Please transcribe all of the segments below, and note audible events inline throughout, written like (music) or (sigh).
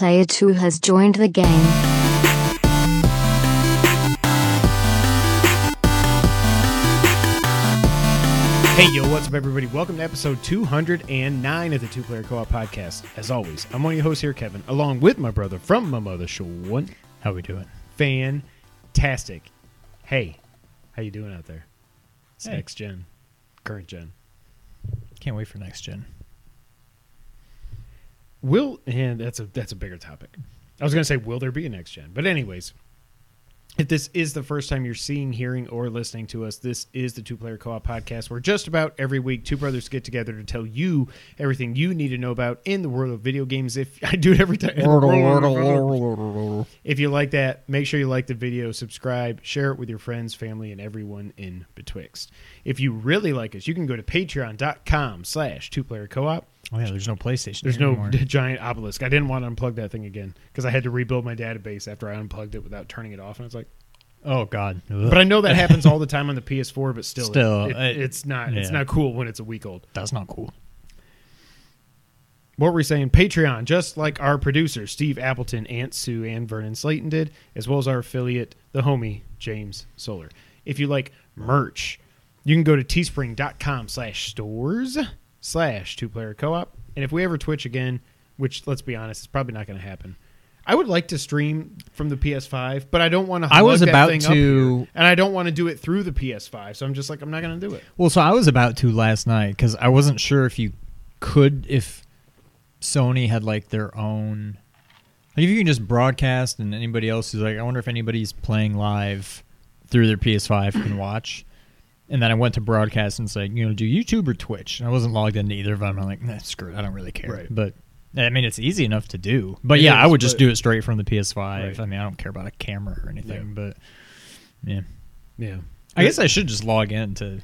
Player 2 has joined the game. Hey, yo, what's up, everybody? Welcome to episode 209 of the Two Player Co op podcast. As always, I'm one of your hosts here, Kevin, along with my brother from my mother, Sean. How are we doing? Fantastic. Hey, how you doing out there? It's Hey. next gen, current gen. Can't wait for next gen. Will and that's a that's a bigger topic. I was going to say, will there be a next gen? But anyways, if this is the first time you're seeing, hearing, or listening to us, this is the Two Player Co-op podcast, where just about every week two brothers get together to tell you everything you need to know about in the world of video games. If (laughs) I do it every time, if you like that, make sure you like the video, subscribe, share it with your friends, family, and everyone in betwixt. If you really like us, you can go to patreon.com slash two player co-op. Oh yeah, there's no PlayStation. There's here no anymore. (laughs) giant obelisk. I didn't want to unplug that thing again because I had to rebuild my database after I unplugged it without turning it off. And I was like, Oh god. but I know that happens all the time on the PS4, but still, Still, it- it- it's not it's not cool when it's a week old. That's not cool. What were we saying? Patreon, just like our producers, Steve Appleton, Aunt Sue, and Vernon Slayton did, as well as our affiliate, the homie, James Solar. If you like merch, you can go to teespring.com slash stores slash two player co op. And if we ever Twitch again, which let's be honest, it's probably not going to happen. I would like to stream from the PS5, but I don't want to. I was about to- and I don't want to do it through the PS5. So I'm just like, I'm not going to do it. Well, so I was about to last night because I wasn't sure if you could if Sony had like their own. Like if you can just broadcast and anybody else is like, I wonder if anybody's playing live through their PS5 can watch. And then I went to broadcast and said, you know, do YouTube or Twitch? And I wasn't logged into either of them. I'm like, nah, screw it, I don't really care. Right. But I mean, it's easy enough to do. But It yeah, I would just do it straight from the PS5. Right. I mean, I don't care about a camera or anything. But yeah, Yeah. I guess I should just log in to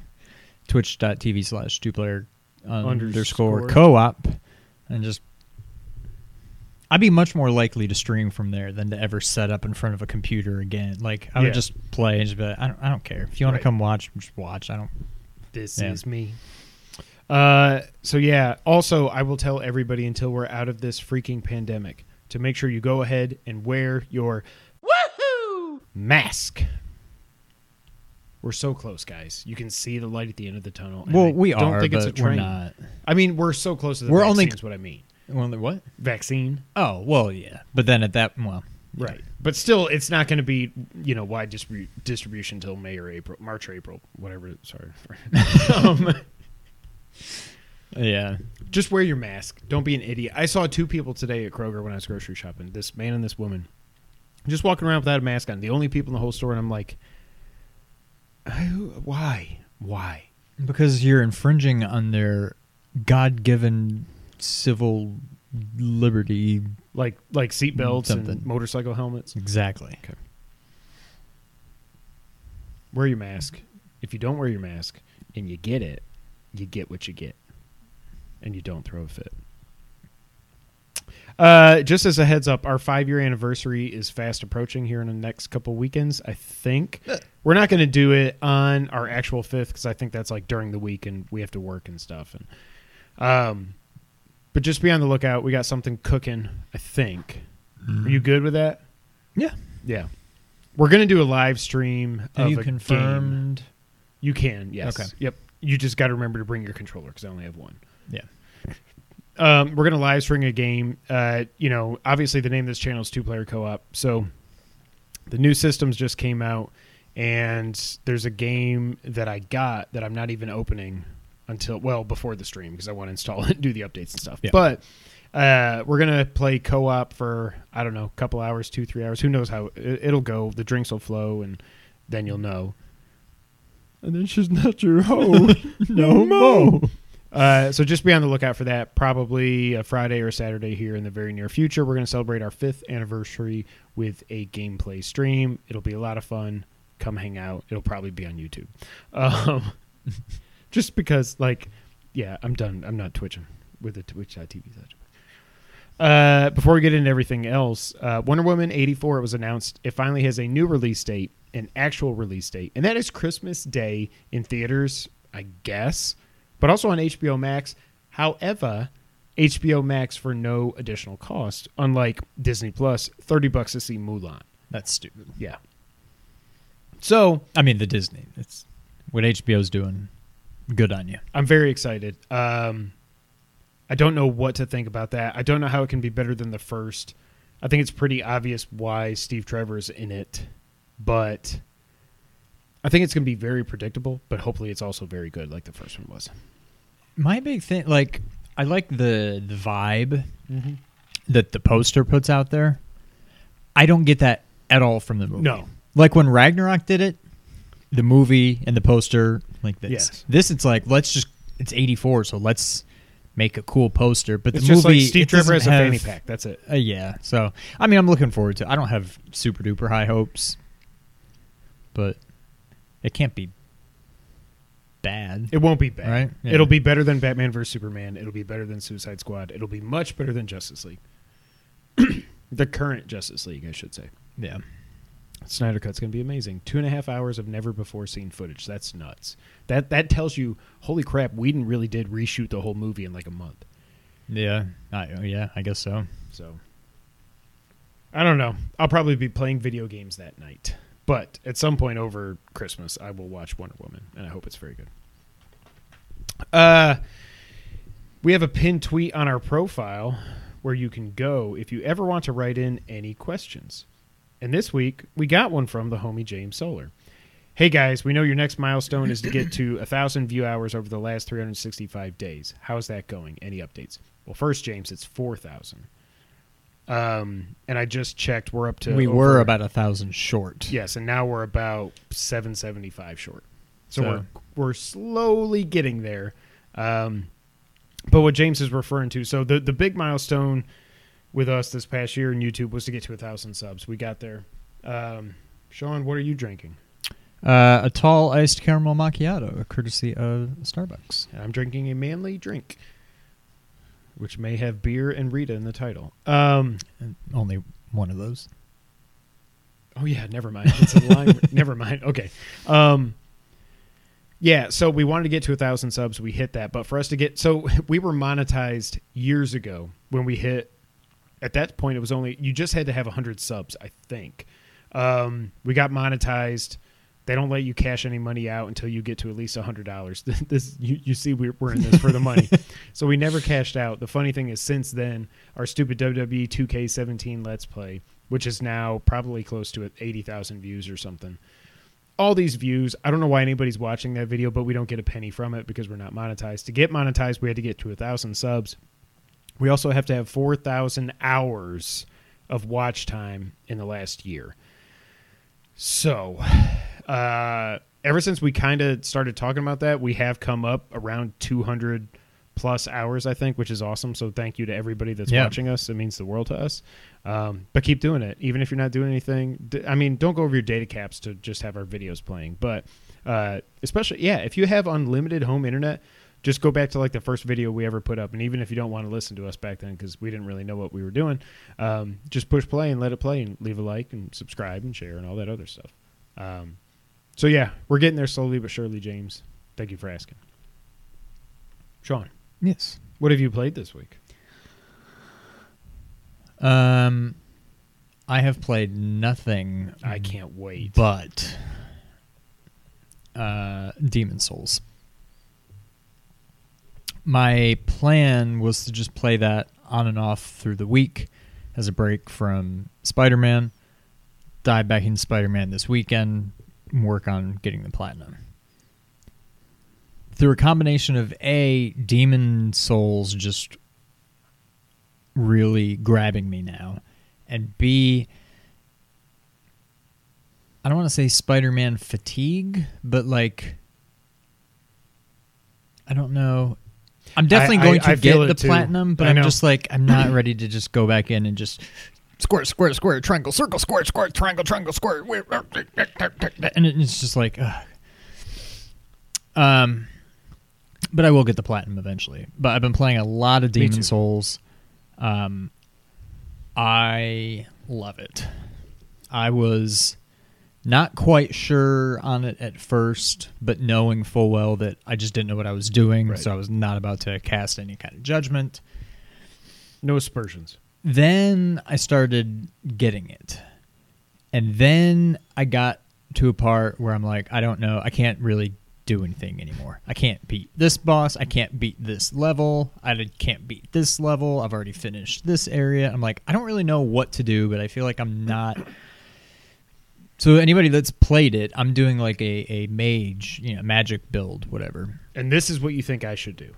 twitch.tv slash two player underscore Underscore. co op and just. I'd be much more likely to stream from there than to ever set up in front of a computer again. Like I would just play and just be like, I don't, I don't care. If you want Right. to come watch, just watch. I don't. This Yeah. is me. Uh, so yeah. Also, I will tell everybody until we're out of this freaking pandemic to make sure you go ahead and wear your woohoo mask. We're so close, guys. You can see the light at the end of the tunnel. Well, I we don't are, think but it's a we're not. I mean, we're so close to the We're only- is what I mean. Well, what? Vaccine, Oh, well, yeah. But then at that, well, yeah. right? But still, it's not going to be you know wide distribu- distribution until May or April, March or April, whatever. Sorry. (laughs) um, Yeah. just wear your mask. Don't be an idiot. I saw two people today at Kroger when I was grocery shopping. This man and this woman, just walking around without a mask on. The only people in the whole store, and I'm like, why, why? Because you're infringing on their God given civil liberty. Like, like seatbelts and Something. motorcycle helmets. Exactly. Wear your mask. If you don't wear your mask and you get it, you get what you get, and you don't throw a fit. Uh, just as a heads up, our five year anniversary is fast approaching here in the next couple weekends. I think we're not going to do it on our actual fifth because I think that's like during the week and we have to work and stuff. And um, but just be on the lookout. We got something cooking. I think. Are you good with that? Yeah. Yeah. We're gonna do a live stream. Have of you a game. confirmed? You can, yes. Okay. Yep. You just got to remember to bring your controller because I only have one. Yeah. Um, we're gonna live stream a game. Uh, you know, obviously the name of this channel is Two Player Co-op. So the new systems just came out, and there's a game that I got that I'm not even opening until well before the stream because I want to install it and do the updates and stuff. Yeah. But uh, we're gonna play co-op for I don't know, a couple hours, two, three hours. Who knows how it, it'll go? The drinks will flow, and then you'll know. And then she's not your hoe (laughs) no more. Uh, so just be on the lookout for that. Probably a Friday or Saturday here in the very near future. We're going to celebrate our fifth anniversary with a gameplay stream. It'll be a lot of fun. Come hang out. It'll probably be on YouTube. Um, (laughs) just because, like, yeah, I'm done. I'm not twitching with the Twitch.tv. Uh, before we get into everything else, uh, Wonder Woman 84 it was announced. It finally has a new release date, an actual release date, and that is Christmas Day in theaters, I guess, but also on HBO Max. However, HBO Max for no additional cost, unlike Disney Plus, 30 bucks to see Mulan. That's stupid. Yeah. So I mean, the Disney. It's what HBO's doing. Good on you. I'm very excited. Um, I don't know what to think about that. I don't know how it can be better than the first. I think it's pretty obvious why Steve Trevor's in it, but I think it's going to be very predictable. But hopefully, it's also very good, like the first one was. My big thing, like, I like the the vibe that the poster puts out there. I don't get that at all from the movie. No. Like when Ragnarok did it, the movie and the poster like this. Yes. This it's like let's just it's 84, so let's make a cool poster. But It's the just movie like Steve Trevor has a have- fanny pack. That's it. Uh, yeah. So I mean, I'm looking forward to. I don't have super duper high hopes, but it can't be bad. It won't be bad. Right? Yeah. It'll be better than Batman vs Superman. It'll be better than Suicide Squad. It'll be much better than Justice League. (clears throat) the current Justice League, I should say. yeah. Snyder Cut's going to be amazing. Two and a half hours of never before seen footage. That's nuts. That that tells you, holy crap, Whedon really did reshoot the whole movie in like a month. Yeah. I, yeah. I guess so. So I don't know. I'll probably be playing video games that night. But at some point over Christmas, I will watch Wonder Woman, and I hope it's very good. Uh, we have a pinned tweet on our profile where you can go if you ever want to write in any questions. And this week, we got one from the homie James Solar. Hey guys, we know your next milestone is to get to (clears throat) a thousand view hours over the last 365 days. How's that going? Any updates? Well, first, James, it's 4,000. Um, and I just checked. We're up to we over- were about a thousand short. yes, and now we're about 775 short. So, So- we're we're slowly getting there. Um, but what James is referring to, so the the big milestone with us this past year in YouTube was to get to a thousand subs. We got there. Um, Sean, what are you drinking? Uh, a tall iced caramel macchiato, courtesy of Starbucks. I'm drinking a manly drink, which may have beer and Rita in the title. Um, And only one of those. Oh yeah, never mind. It's a line. (laughs) never mind. Okay. Um, yeah, so we wanted to get to a thousand subs. We hit that, but for us to get so (laughs) we were monetized years ago when we hit. At that point, it was only you just had to have hundred subs, I think. Um, we got monetized. They don't let you cash any money out until you get to at least hundred dollars. (laughs) This you, you see we're, we're in this for the money, (laughs) so we never cashed out. The funny thing is, since then, our stupid WWE 2K17 Let's Play, which is now probably close to eighty thousand views or something. All these views, I don't know why anybody's watching that video, but we don't get a penny from it because we're not monetized. To get monetized, we had to get to a thousand subs. We also have to have four thousand hours of watch time in the last year. So, uh, ever since we kind of started talking about that, we have come up around 200 plus hours, I think, which is awesome. So, thank you to everybody that's Yeah. watching us. It means the world to us. Um, but keep doing it, even if you're not doing anything. I mean, don't go over your data caps to just have our videos playing. But uh, especially, yeah, if you have unlimited home internet, just go back to like the first video we ever put up. And even if you don't want to listen to us back then because we didn't really know what we were doing, um, just push play and let it play and leave a like and subscribe and share and all that other stuff. Um, so, yeah, we're getting there slowly but surely, James. Thank you for asking. Sean, Yes. what have you played this week? Um, I have played nothing. I can't wait. but uh, Demon Souls. My plan was to just play that on and off through the week as a break from Spider Man. Dive back into Spider Man this weekend, work on getting the platinum. Through a combination of A, Demon Souls just really grabbing me now, and B, I don't want to say Spider-Man fatigue, but like I don't know. I'm definitely I- going I- to I get the too. platinum, but I'm just like I'm not ready to just go back in and just square, square, square, triangle, circle, square, square, triangle, triangle, square, and it's just like, ugh. um, but I will get the platinum eventually. But I've been playing a lot of Demon. Souls. Um, I love it. I was not quite sure on it at first, but knowing full well that I just didn't know what I was doing, Right. so I was not about to cast any kind of judgment. No aspersions. then I started getting it. And then I got to a part where I'm like, I don't know, I can't really do anything anymore. I can't beat this boss. I can't beat this level. I can't beat this level. I've already finished this area. I'm like, I don't really know what to do, but I feel like I'm not. So anybody that's played it, I'm doing like a, a mage, you know, magic build, whatever. And this is what you think I should do.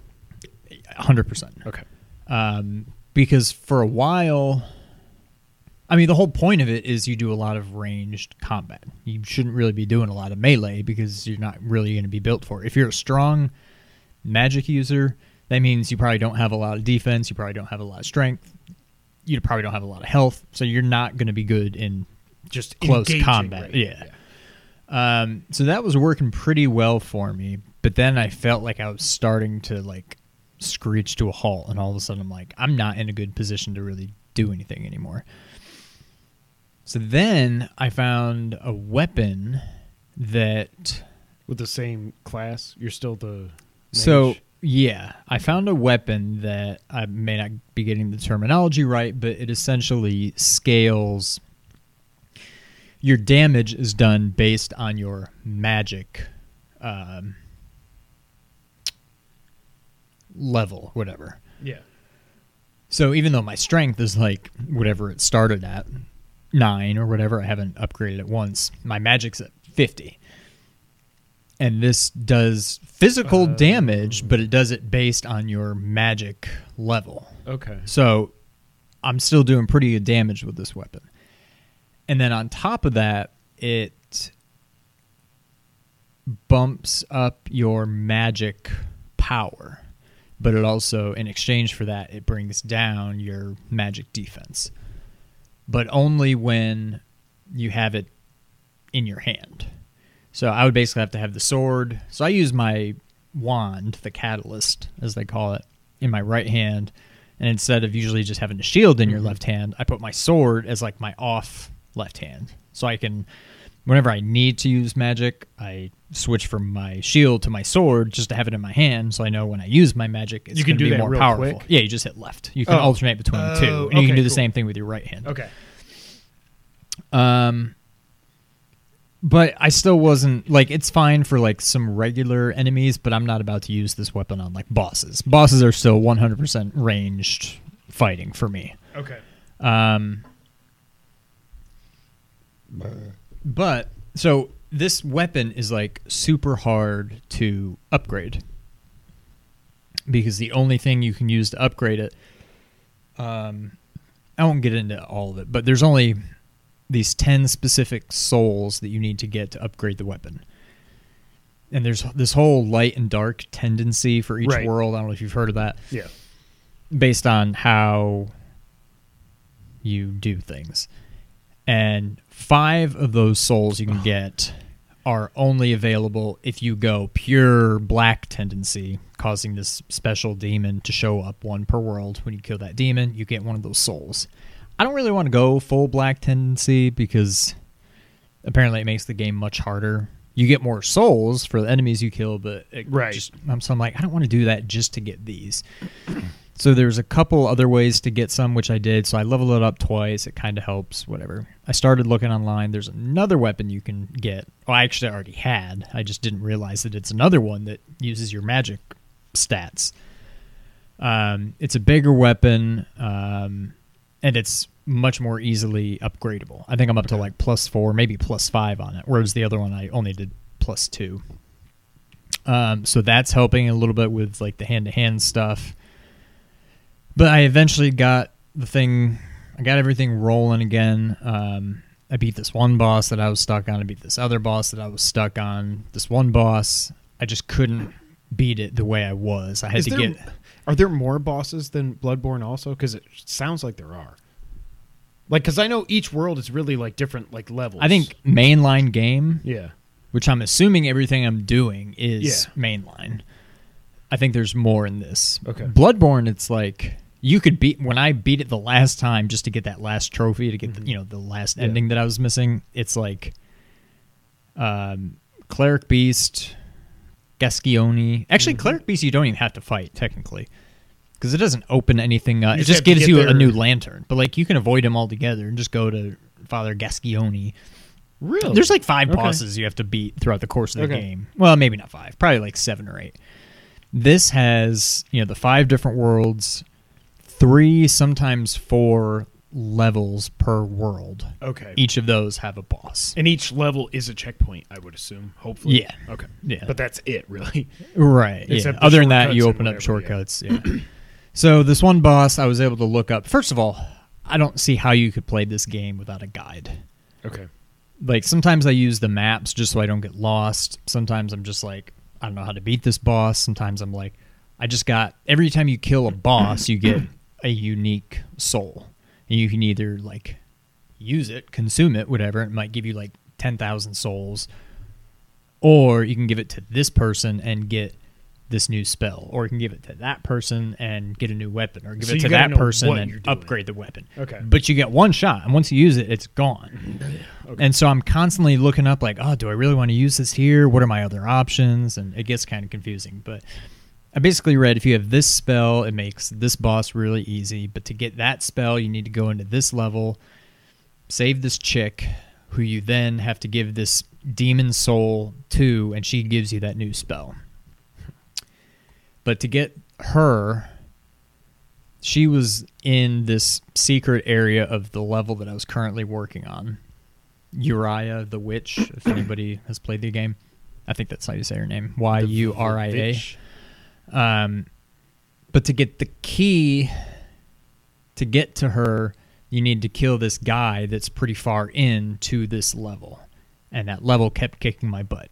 100%. Okay. um, because for a while, I mean, the whole point of it is you do a lot of ranged combat. You shouldn't really be doing a lot of melee because you're not really going to be built for it. If you're a strong magic user, that means you probably don't have a lot of defense. You probably don't have a lot of strength. You probably don't have a lot of health. So you're not going to be good in Just Close combat, right? yeah. um, so that was working pretty well for me, but then I felt like I was starting to like screech to a halt, and all of a sudden I'm like, I'm not in a good position to really do anything anymore. So then I found a weapon that. With the same class, you're still the. So yeah, I found a weapon that I may not be getting the terminology right, but it essentially scales. Your damage is done based on your magic um, level, whatever. yeah. So even though my strength is like whatever it started at, nine or whatever, I haven't upgraded it once. My magic's at fifty, and this does physical Oh. damage, but it does it based on your magic level. Okay. So I'm still doing pretty good damage with this weapon. And then on top of that, it bumps up your magic power. But it also, in exchange for that, it brings down your magic defense. But only when you have it in your hand. So I would basically have to have the sword. So I use my wand, the catalyst, as they call it, in my right hand. And instead of usually just having a shield in your mm-hmm. left hand, I put my sword as like my off left hand. So I can, whenever I need to use magic, I switch from my shield to my sword just to have it in my hand. So I know when I use my magic, it's You can gonna do be that more real powerful. quick? Yeah, you just hit left. You can Oh. alternate between the two, Oh, and you can okay, do the cool. same thing with your right hand. Okay. Um, but I still wasn't like it's fine for like some regular enemies, but I'm not about to use this weapon on like bosses. Bosses are still 100% ranged fighting for me. Okay. Um, but so this weapon is like super hard to upgrade because the only thing you can use to upgrade it, um, I won't get into all of it, but there's only these 10 specific souls that you need to get to upgrade the weapon. And there's this whole light and dark tendency for each Right. world. I don't know if you've heard of that Yeah. based on how you do things. And five of those souls you can get are only available if you go pure black tendency, causing this special demon to show up one per world. When you kill that demon, you get one of those souls. I don't really want to go full black tendency because apparently it makes the game much harder. You get more souls for the enemies you kill, but it Right. just, I'm, so I'm like, I don't want to do that just to get these. So there's a couple other ways to get some, which I did. So I leveled it up twice. It kind of helps, whatever. I started looking online. There's another weapon you can get. Well, I actually already had. I just didn't realize that it's another one that uses your magic stats. Um, it's a bigger weapon, um, and it's much more easily upgradable. I think I'm up to like plus four, maybe plus five on it, whereas the other one I only did plus two. Um, so that's helping a little bit with like the hand to hand stuff. But I eventually got the thing. I got everything rolling again. Um, I beat this one boss that I was stuck on. I beat this other boss that I was stuck on. This one boss, I just couldn't beat it the way I was. I had Is to there- get. Are there more bosses than Bloodborne also? Because it sounds like there are. Like, because I know each world is really like different like levels. I think mainline game, Yeah. which I'm assuming everything I'm doing is Yeah. mainline. I think there's more in this. Okay. Bloodborne, it's like you could beat when I beat it the last time just to get that last trophy to get the, Mhm. you know the last Yeah. ending that I was missing. It's like um, cleric beast, Gascione. Actually, Mhm. cleric beast you don't even have to fight technically. because it doesn't open anything. Uh, it just just have to gives you a new lantern, but like you can avoid him altogether and just go to Father Gascioni. Really? There's like five Okay. bosses you have to beat throughout the course of the Okay. game. Well, maybe not five, probably like seven or eight. This has you know the five different worlds, three sometimes four levels per world. okay. Each of those have a boss. and each level is a checkpoint, I would assume. Hopefully. Yeah. Okay. Yeah. But that's it, really. Right. Except yeah. Other than that, you open and up whatever, yeah. shortcuts. Yeah. (clears throat) so this one boss, I was able to look up. First of all, I don't see how you could play this game without a guide. Okay. Like sometimes I use the maps just so I don't get lost. Sometimes I'm just like I don't know how to beat this boss. Sometimes I'm like I just got every time you kill a boss, you get (clears throat) a unique soul, and you can either like use it, consume it, whatever. It might give you like ten thousand souls, or you can give it to this person and get this new spell, or you can give it to that person and get a new weapon, or give So it to that person and upgrade the weapon. Okay. But you get one shot, and once you use it, it's gone. Okay. And so I'm constantly looking up, like, oh, do I really want to use this here? What are my other options? And it gets kind of confusing. But I basically read if you have this spell, it makes this boss really easy. But to get that spell, you need to go into this level, save this chick, who you then have to give this demon soul to, and she gives you that new spell. But to get her, she was in this secret area of the level that I was currently working on. Yuria the Witch, if anybody has played the game. I think that's how you say her name. Y U R I A. Um, but to get the key to get to her, you need to kill this guy that's pretty far in to this level. And that level kept kicking my butt.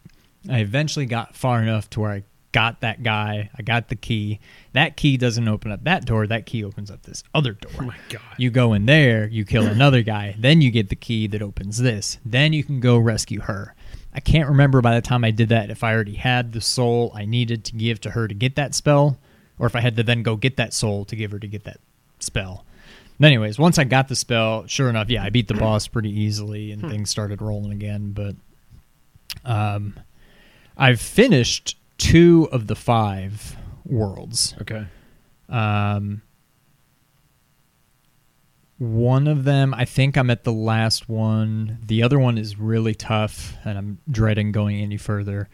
I eventually got far enough to where I got that guy, I got the key. That key doesn't open up that door, that key opens up this other door. Oh my god. You go in there, you kill another guy, then you get the key that opens this. Then you can go rescue her. I can't remember by the time I did that if I already had the soul I needed to give to her to get that spell, or if I had to then go get that soul to give her to get that spell. But anyways, once I got the spell, sure enough, yeah, I beat the boss pretty easily and things started rolling again. But um, I've finished two of the five worlds. Okay. Um, one of them, I think I'm at the last one. The other one is really tough, and I'm dreading going any further.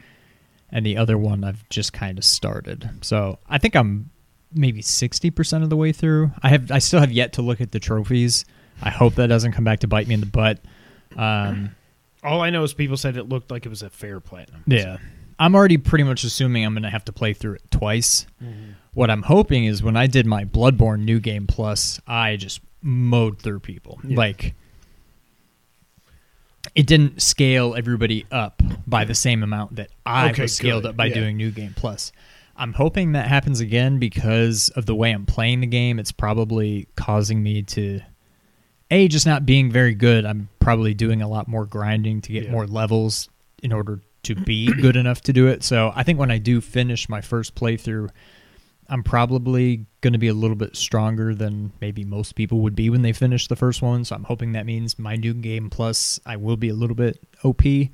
And the other one, I've just kind of started. So I think I'm maybe sixty percent of the way through. I have, I still have yet to look at the trophies. I hope that doesn't come back to bite me in the butt. Um, All I know is people said it looked like it was a fair platinum. yeah. I'm already pretty much assuming I'm going to have to play through it twice. What I'm hoping is when I did my Bloodborne New Game Plus, I just mowed through people. Yeah. Like, it didn't scale everybody up by the same amount that I Okay, was scaled good. up by Yeah. doing New Game Plus. I'm hoping that happens again because of the way I'm playing the game. It's probably causing me to a just not being very good. I'm probably doing a lot more grinding to get Yeah. more levels in order to be (clears throat) good enough to do it. So I think when I do finish my first playthrough, I'm probably going to be a little bit stronger than maybe most people would be when they finish the first one. So I'm hoping that means my new game plus I will be a little bit OP Yeah.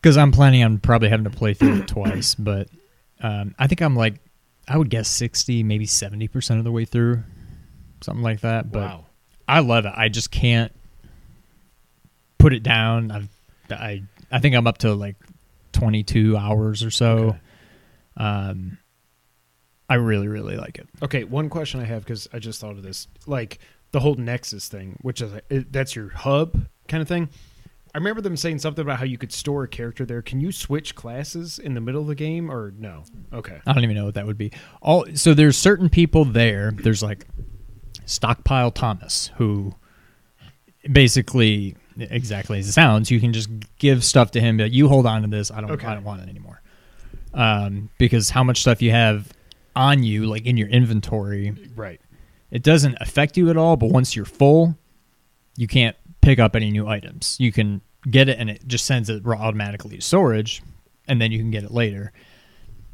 because I'm planning on probably having to play through it twice. (coughs) But um, I think I'm like, I would guess 60, maybe 70% of the way through, something like that. But Wow. I love it. I just can't put it down. I've, I I think I'm up to like 22 hours or so. Okay. Um, I really really like it. Okay, one question I have because I just thought of this, like the whole Nexus thing, which is it, that's your hub kind of thing. I remember them saying something about how you could store a character there. Can you switch classes in the middle of the game or no? Okay. I don't even know what that would be. All so there's certain people there. There's like Stockpile Thomas who basically exactly as it sounds. You can just give stuff to him. But you hold on to this. I don't. Okay. I don't want it anymore. Um, because how much stuff you have on you, like in your inventory, Right. it doesn't affect you at all. But once you're full, you can't pick up any new items. You can get it, and it just sends it automatically to storage, and then you can get it later.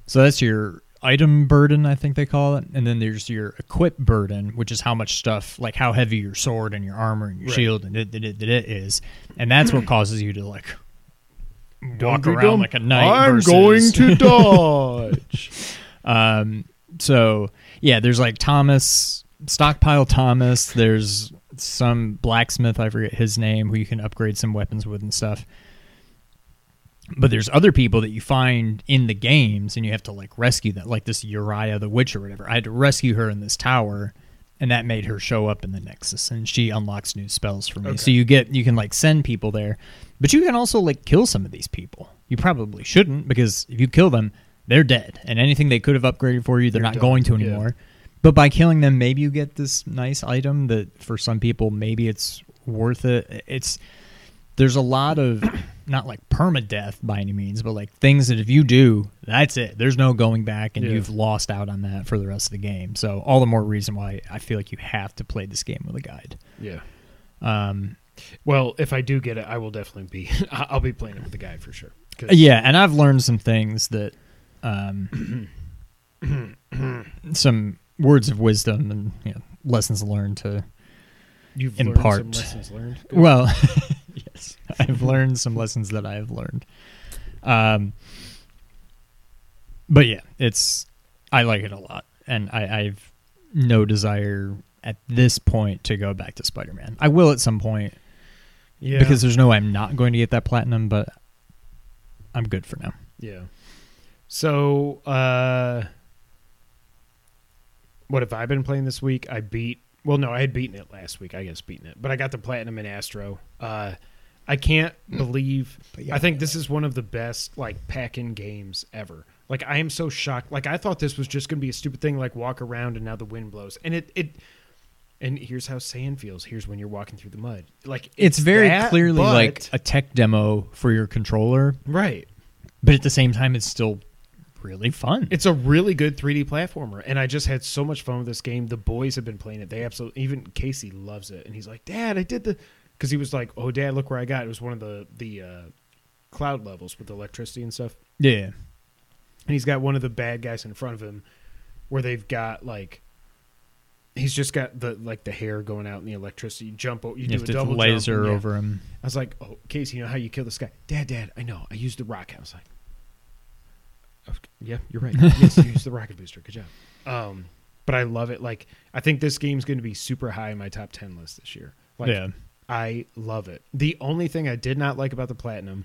So that's your item burden, I think they call it. And then there's your equip burden, which is how much stuff, like how heavy your sword and your armor and your Right. shield and it, it, it, it is. And that's what causes you to like walk around like a knight. I'm versus- going to (laughs) dodge. um, so yeah, there's like Thomas stockpile Thomas. There's some blacksmith I forget his name who you can upgrade some weapons with and stuff. But there's other people that you find in the games, and you have to like rescue them, like this Yuria the witch or whatever. I had to rescue her in this tower, and that made her show up in the Nexus, and she unlocks new spells for me. Okay. So you get you can like send people there, but you can also like kill some of these people. You probably shouldn't because if you kill them, they're dead, and anything they could have upgraded for you, they're, They're not done, going to yeah. anymore. But by killing them, maybe you get this nice item that for some people maybe it's worth it. It's there's a lot of (coughs) not like permadeath by any means, but like things that if you do, that's it. There's no going back, and Yeah. you've lost out on that for the rest of the game. So all the more reason why I feel like you have to play this game with a guide. Yeah. Um, Well, if I do get it, I will definitely be. (laughs) I'll be playing it with a guide for sure. yeah, and I've learned some things that, um, some words of wisdom and you know, lessons learned to You've in learned some lessons learned. (laughs) Well, (laughs) yes, (laughs) I've learned some lessons that I have learned. Um, but yeah, it's I like it a lot, and I, I've no desire at this point to go back to Spider-Man. I will at some point yeah, because there's no way I'm not going to get that platinum, but I'm good for now. yeah. So, uh, what have I been playing this week? I beat. Well, no, I had beaten it last week. I guess beaten it, but I got the platinum in Astro. Uh, I can't (clears throat) believe. Yeah. I think this is one of the best like pack-in games ever. Like I am so shocked. Like I thought this was just gonna be a stupid thing, like walk around and now the wind blows, and it it. And here's how sand feels. Here's when you're walking through the mud. Like It's very that, clearly but- like a tech demo for your controller, right. but at the same time, it's still really fun. It's a really good 3D platformer, and I just had so much fun with this game. The boys have been playing it; they absolutely even Casey loves it, and he's like, "Dad, I did the," because he was like, "Oh, Dad, look where I got." It was one of the the uh, cloud levels with electricity and stuff, yeah. and he's got one of the bad guys in front of him, where they've got like, he's just got the like the hair going out and the electricity. You jump, you, You, do a double laser jump, yeah. over him. I was like, "Oh, Casey, you know how you kill this guy?" Dad, Dad, I know. I used the rocket. I was like, "Okay, "Yeah, you're right. (laughs) yes, you used the rocket booster. Good job." Um, but I love it. Like, I think this game's going to be super high in my top ten list this year. Like, yeah. I love it. The only thing I did not like about the platinum,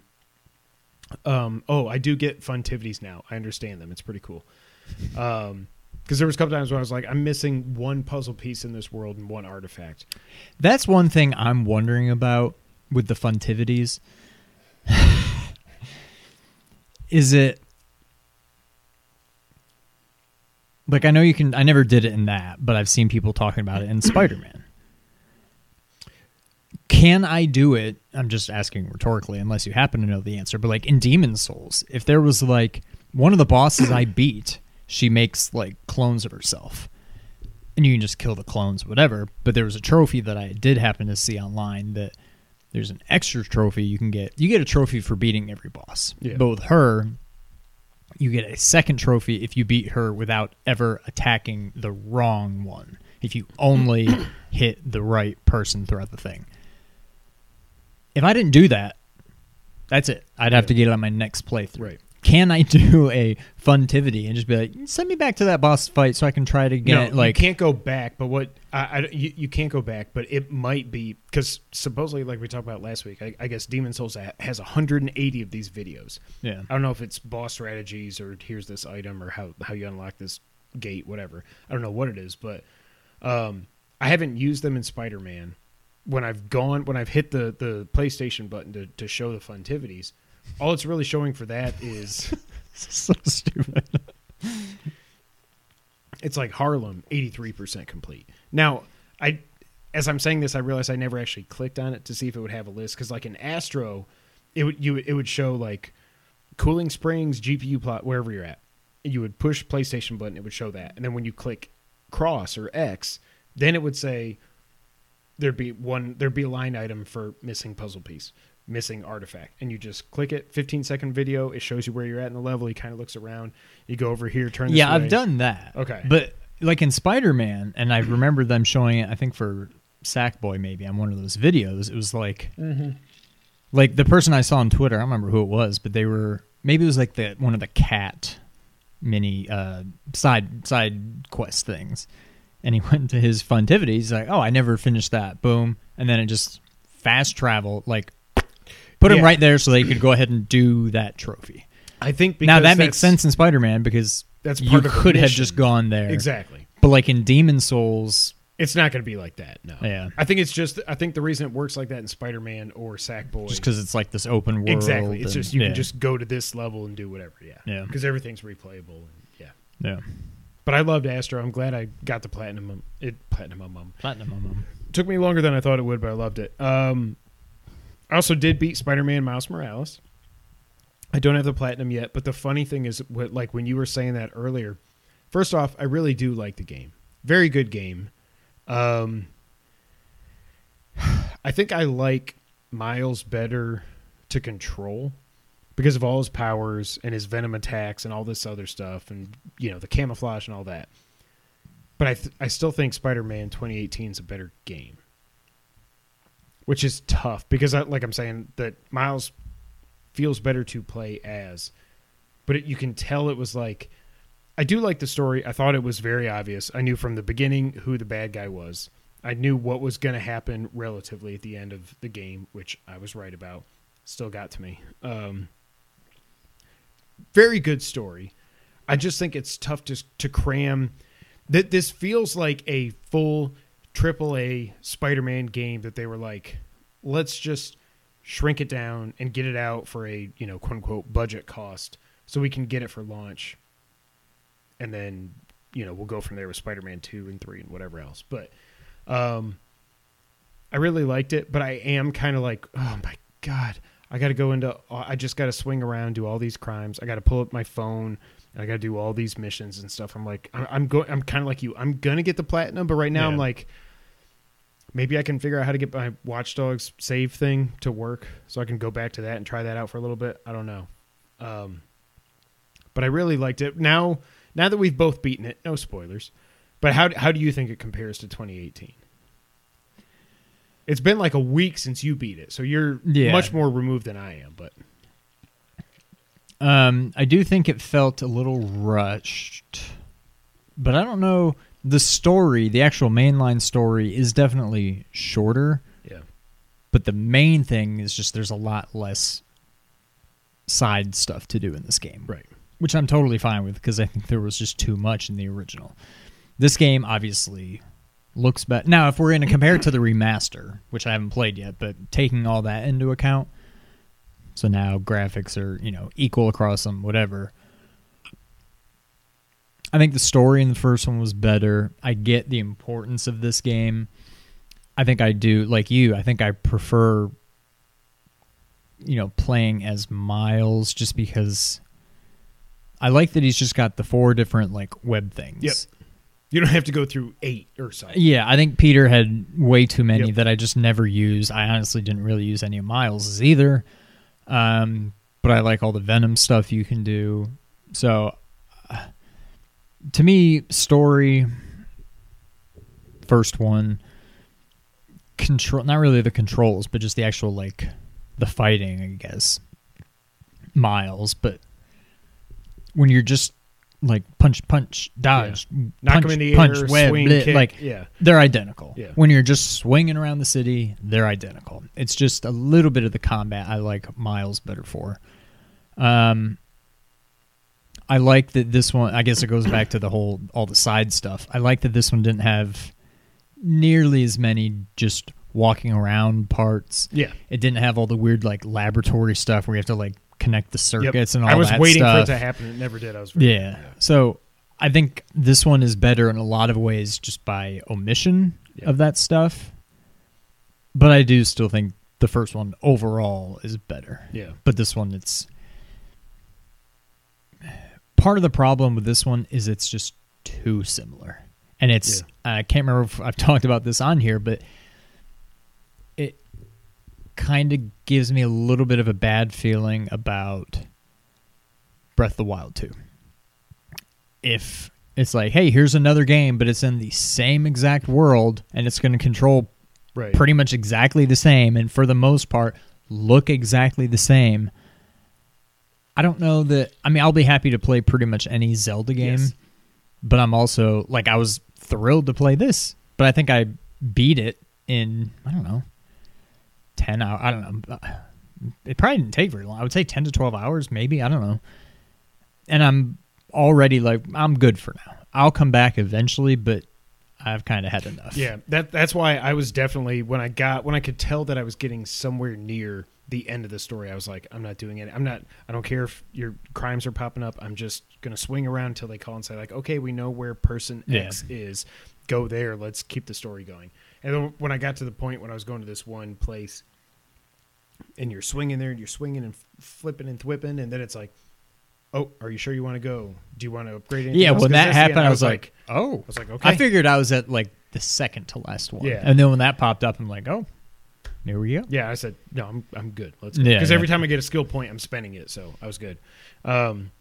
um, oh, I do get funtivities now. I understand them. It's pretty cool. Um, because there was a couple times when I was like, I'm missing one puzzle piece in this world and one artifact. That's one thing I'm wondering about with the funtivities. (laughs) Is it like I know you can I never did it in that, but I've seen people talking about it in (clears throat) Spider-Man. Can I do it? I'm just asking rhetorically unless you happen to know the answer, but like in Demon Souls, if there was like one of the bosses I beat, she makes like clones of herself and you can just kill the clones, whatever. But there was a trophy that I did happen to see online that there's an extra trophy you can get. You get a trophy for beating every boss. Yeah. But with her, you get a second trophy if you beat her without ever attacking the wrong one. If you only (coughs) hit the right person throughout the thing. If I didn't do that, that's it. I'd have to get it on my next playthrough Right. Can I (laughs) do a funtivity and just be like, send me back to that boss fight so I can try it again? no, like, you can't go back. But what I, I you, you can't go back, but it might be because supposedly, like we talked about last week, I, I guess Demon Souls has 180 of these videos. yeah, I don't know if it's boss strategies or here's this item or how how you unlock this gate, whatever. I don't know what it is, but um, I haven't used them in Spider Man. When I've gone, when I've hit the the PlayStation button to to show the funtivities, all it's really showing for that is (laughs) so stupid. it's like Harlem, 83% complete. Now, I as I'm saying this, I realize I never actually clicked on it to see if it would have a list cuz like in Astro, it would you it would show like Cooling Springs, CPU Plaza wherever you're at. You would push PlayStation button, it would show that. And then when you click cross or X, then it would say there'd be one there'd be a line item for missing puzzle piece, missing artifact. And you just click it, 15 second video, it shows you where you're at in the level, he kind of looks around, you go over here, turn this yeah, way. I've done that. Okay. but like in Spider Man, and I remember them showing it. I think for Sackboy, maybe on one of those videos, it was like, like the person I saw on Twitter. I don't remember who it was, but they were maybe it was like the one of the cat mini uh, side side quest things. And he (laughs) went to his funtivity. He's like, "Oh, I never finished that." Boom, and then it just fast travel like put him Yeah. right there so they could go ahead and do that trophy. I think because now that makes that's- sense in Spider-Man because That's you part of the could have mission. just gone there. Exactly. But like in Demon Souls, It's not going to be like that. No. Yeah. I think it's just. I think the reason it works like that in Spider-Man or Sackboy. just because it's like this open world. exactly. It's and- just you yeah. can just go to this level and do whatever. Yeah. Yeah. Because everything's replayable. And, yeah. yeah. But I loved Astro. I'm glad I got the platinum. It platinum. Um, Platinum. um, took me longer than I thought it would, but I loved it. Um, I also did beat Spider-Man Miles Morales. I don't have the platinum yet, but the funny thing is, what like when you were saying that earlier. First off, I really do like the game. Very good game. Um, (sighs) I think I like Miles better to control because of all his powers and his venom attacks and all this other stuff and you know the camouflage and all that. But I th- I still think Spider-Man 2018 is a better game. Which is tough because I, like I'm saying that Miles feels better to play as but it, you can tell it was like I do like the story. I thought it was very obvious. I knew from the beginning who the bad guy was. I knew what was going to happen relatively at the end of the game, which I was right about. Still got to me. Um, very good story. I just think it's tough to to cram. That this feels like a full AAA Spider-Man game that they were like, let's just shrink it down and get it out for a you know quote unquote budget cost so we can get it for launch. And then you know we'll go from there with spider-man 2 and 3 and whatever else. But um i really liked it but i am kind of like oh my god i gotta go into i just gotta swing around do all these crimes. I gotta pull up my phone. And i gotta do all these missions and stuff. I'm like i'm, I'm going i'm kind of like you. I'm gonna get the platinum but right now i'm like maybe i can figure out how to get my watchdogs save thing to work so i can go back to that and try that out for a little bit i don't know um but I really liked it. Now, now that we've both beaten it, no spoilers. But how how do you think it compares to 2018? It's been like a week since you beat it, so you're Yeah. much more removed than I am. But Um, I do think it felt a little rushed, but I don't know. The story, the actual mainline story, is definitely shorter. yeah, But the main thing is just there's a lot less side stuff to do in this game, right. which I'm totally fine with because I think there was just too much in the original. This game obviously looks better. Now, if we're going to compare it to the remaster, which I haven't played yet, but taking all that into account, so now graphics are, you know, equal across them, whatever. I think the story in the first one was better. I get the importance of this game. I think I do, like you, I think I prefer, you know, playing as Miles just because I like that he's just got the four different, like, web things. Yep. You don't have to go through eight or something. Yeah, I think Peter had way too many Yep. that I just never used. I honestly didn't really use any of Miles's either. Um, but I like all the Venom stuff you can do. So, to me, story, first one, control, not really the controls, but just the actual, like, the fighting, I guess. Miles, but when you're just like punch, punch, dodge, Knock punch, the punch, air, web, swing, blit, kick. like yeah, they're identical. Yeah. When you're just swinging around the city, they're identical. It's just a little bit of the combat I like Miles better for. Um, I like that this one. I guess it goes back to the whole all the side stuff. I like that this one didn't have nearly as many just walking around parts. yeah. It didn't have all the weird like laboratory stuff where you have to like connect the Yep. circuits and all that. I was waiting stuff. for it to happen. It never did. I was very, Yeah. So I think this one is better in a lot of ways just by omission Yeah. of that stuff. But I do still think the first one overall is better. yeah. But this one it's part of the problem with this one is it's just too similar. And it's uh, I can't remember if I've (laughs) talked about this on here, but it kind of gives me a little bit of a bad feeling about Breath of the Wild 2. If it's like, hey, here's another game, but it's in the same exact world and it's going to control Right. pretty much exactly the same and for the most part look exactly the same. I don't know that. I mean, I'll be happy to play pretty much any Zelda game, Yes. but I'm also like I was thrilled to play this, but I think I beat it in I don't know ten hours. I don't know. Uh, it probably didn't take very long. I would say ten to twelve hours, maybe. I don't know. And I'm already like I'm good for now. I'll come back eventually, but I've kind of had enough. Yeah, that that's why I was definitely when I got when I could tell that I was getting somewhere near the end of the story. I was like, I'm not doing it. I'm not. I don't care if your crimes are popping up. I'm just gonna swing around until they call and say like, okay, we know where person Yeah. X is. Go there. Let's keep the story going. And then when I got to the point when I was going to this one place, and you're swinging there, and you're swinging and flipping and thwipping, and then it's like. Oh, are you sure you want to go? Do you want to upgrade anything Yeah, else? when that that's the end. happened, I was like, oh, oh. I was like, okay. I figured I was at like the second to last one. Yeah. And then when that popped up, I'm like, oh, here we go. Yeah, I said no. I'm I'm good. Let's go. Yeah, because yeah. every time I get a skill point, I'm spending it. So I was good. Um,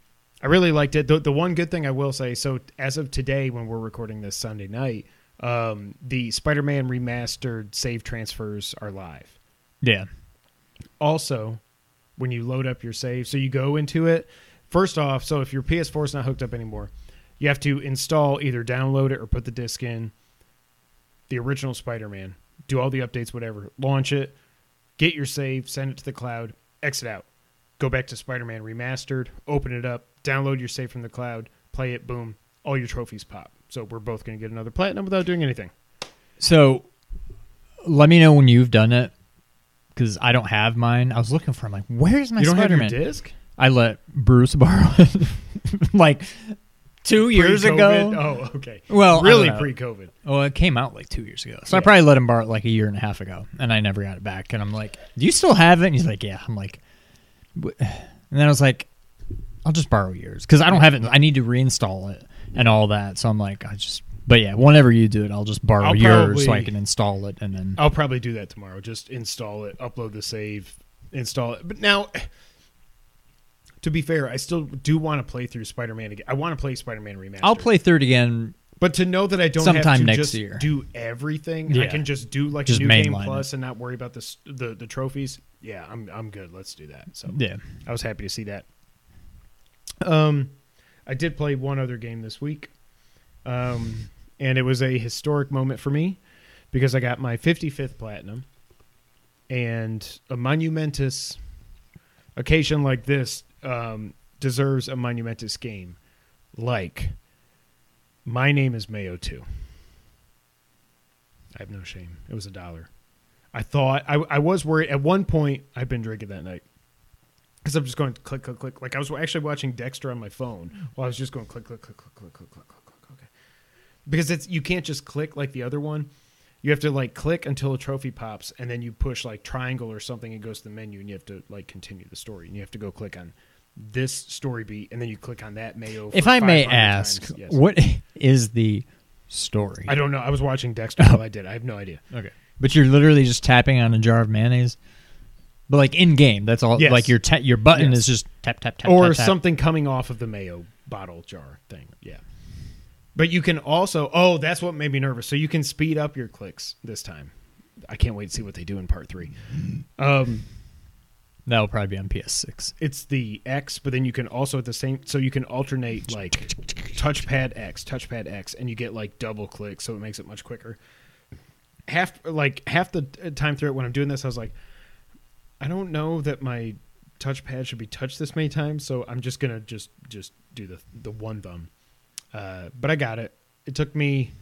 I really liked it. The, the one good thing I will say. So as of today, when we're recording this Sunday night, um, the Spider-Man remastered save transfers are live. Yeah. Also, when you load up your save, so you go into it. First off, so if your PS4 is not hooked up anymore, you have to install either download it or put the disc in. The original Spider-Man, do all the updates, whatever. Launch it, get your save, send it to the cloud, exit out, go back to Spider-Man Remastered, open it up, download your save from the cloud, play it, boom, all your trophies pop. So we're both going to get another platinum without doing anything. So let me know when you've done it because I don't have mine. I was looking for. I'm like, where's my you don't Spider-Man? have your disc I let Bruce (laughs) borrow it like two years Pre-COVID? ago. Oh, okay. Well, really pre-COVID. Oh, it came out like two years ago. So I probably let him borrow it like a year and a half ago, and I never got it back. And I'm like, "Do you still have it?" And he's like, "Yeah." I'm like, and then I was like, "I'll just borrow yours because I don't have it. I need to reinstall it and all that." So I'm like, "I just." But yeah, whenever you do it, I'll just borrow I'll yours so I can install it, and then I'll probably do that tomorrow. Just install it, upload the save, install it. But now, to be fair, I still do want to play through Spider-Man again. I want to play Spider-Man Remastered. I'll play third again. but to know that I don't sometime have to next just year. do everything, I can just do like Just a new game mainline plus and not worry about this the the trophies. Yeah, I'm I'm good. Let's do that. So Yeah, I was happy to see that. Um, I did play one other game this week, um, and it was a historic moment for me because I got my 55th platinum, and a monumentous occasion like this um, deserves a monumentous game, like my name is Mayo Two. I have no shame. It was a dollar. I thought I, I was worried at one point. I've been drinking that night because I'm just going click click click. Like I was actually watching Dexter on my phone while I was just going click click click click click click click click click. Okay, because it's you can't just click like the other one. You have to like click until a trophy pops, and then you push like triangle or something. It goes to the menu, and you have to like continue the story. And you have to go click on this story beat, and then you click on that Mayo. if I may ask. Yes. what (laughs) is the story? I don't know. I was watching Dexter Oh. I did. I have no idea. Okay. But you're literally just tapping on a jar of mayonnaise. But like in game, that's all. Yes. Like your ta- your button Yes. is just tap tap tap or tap, tap. something coming off of the mayo bottle jar thing. Yeah. But you can also oh, that's what made me nervous. So you can speed up your clicks this time. I can't wait to see what they do in part three. Um, That'll probably be on PS6. it's the X, but then you can also at the same so you can alternate like touchpad X, touchpad X, and you get like double click, so it makes it much quicker. Half like half the time through it when I'm doing this, I was like, I don't know that my touchpad should be touched this many times, so I'm just gonna just just do the the one thumb. Uh, but I got it. It took me.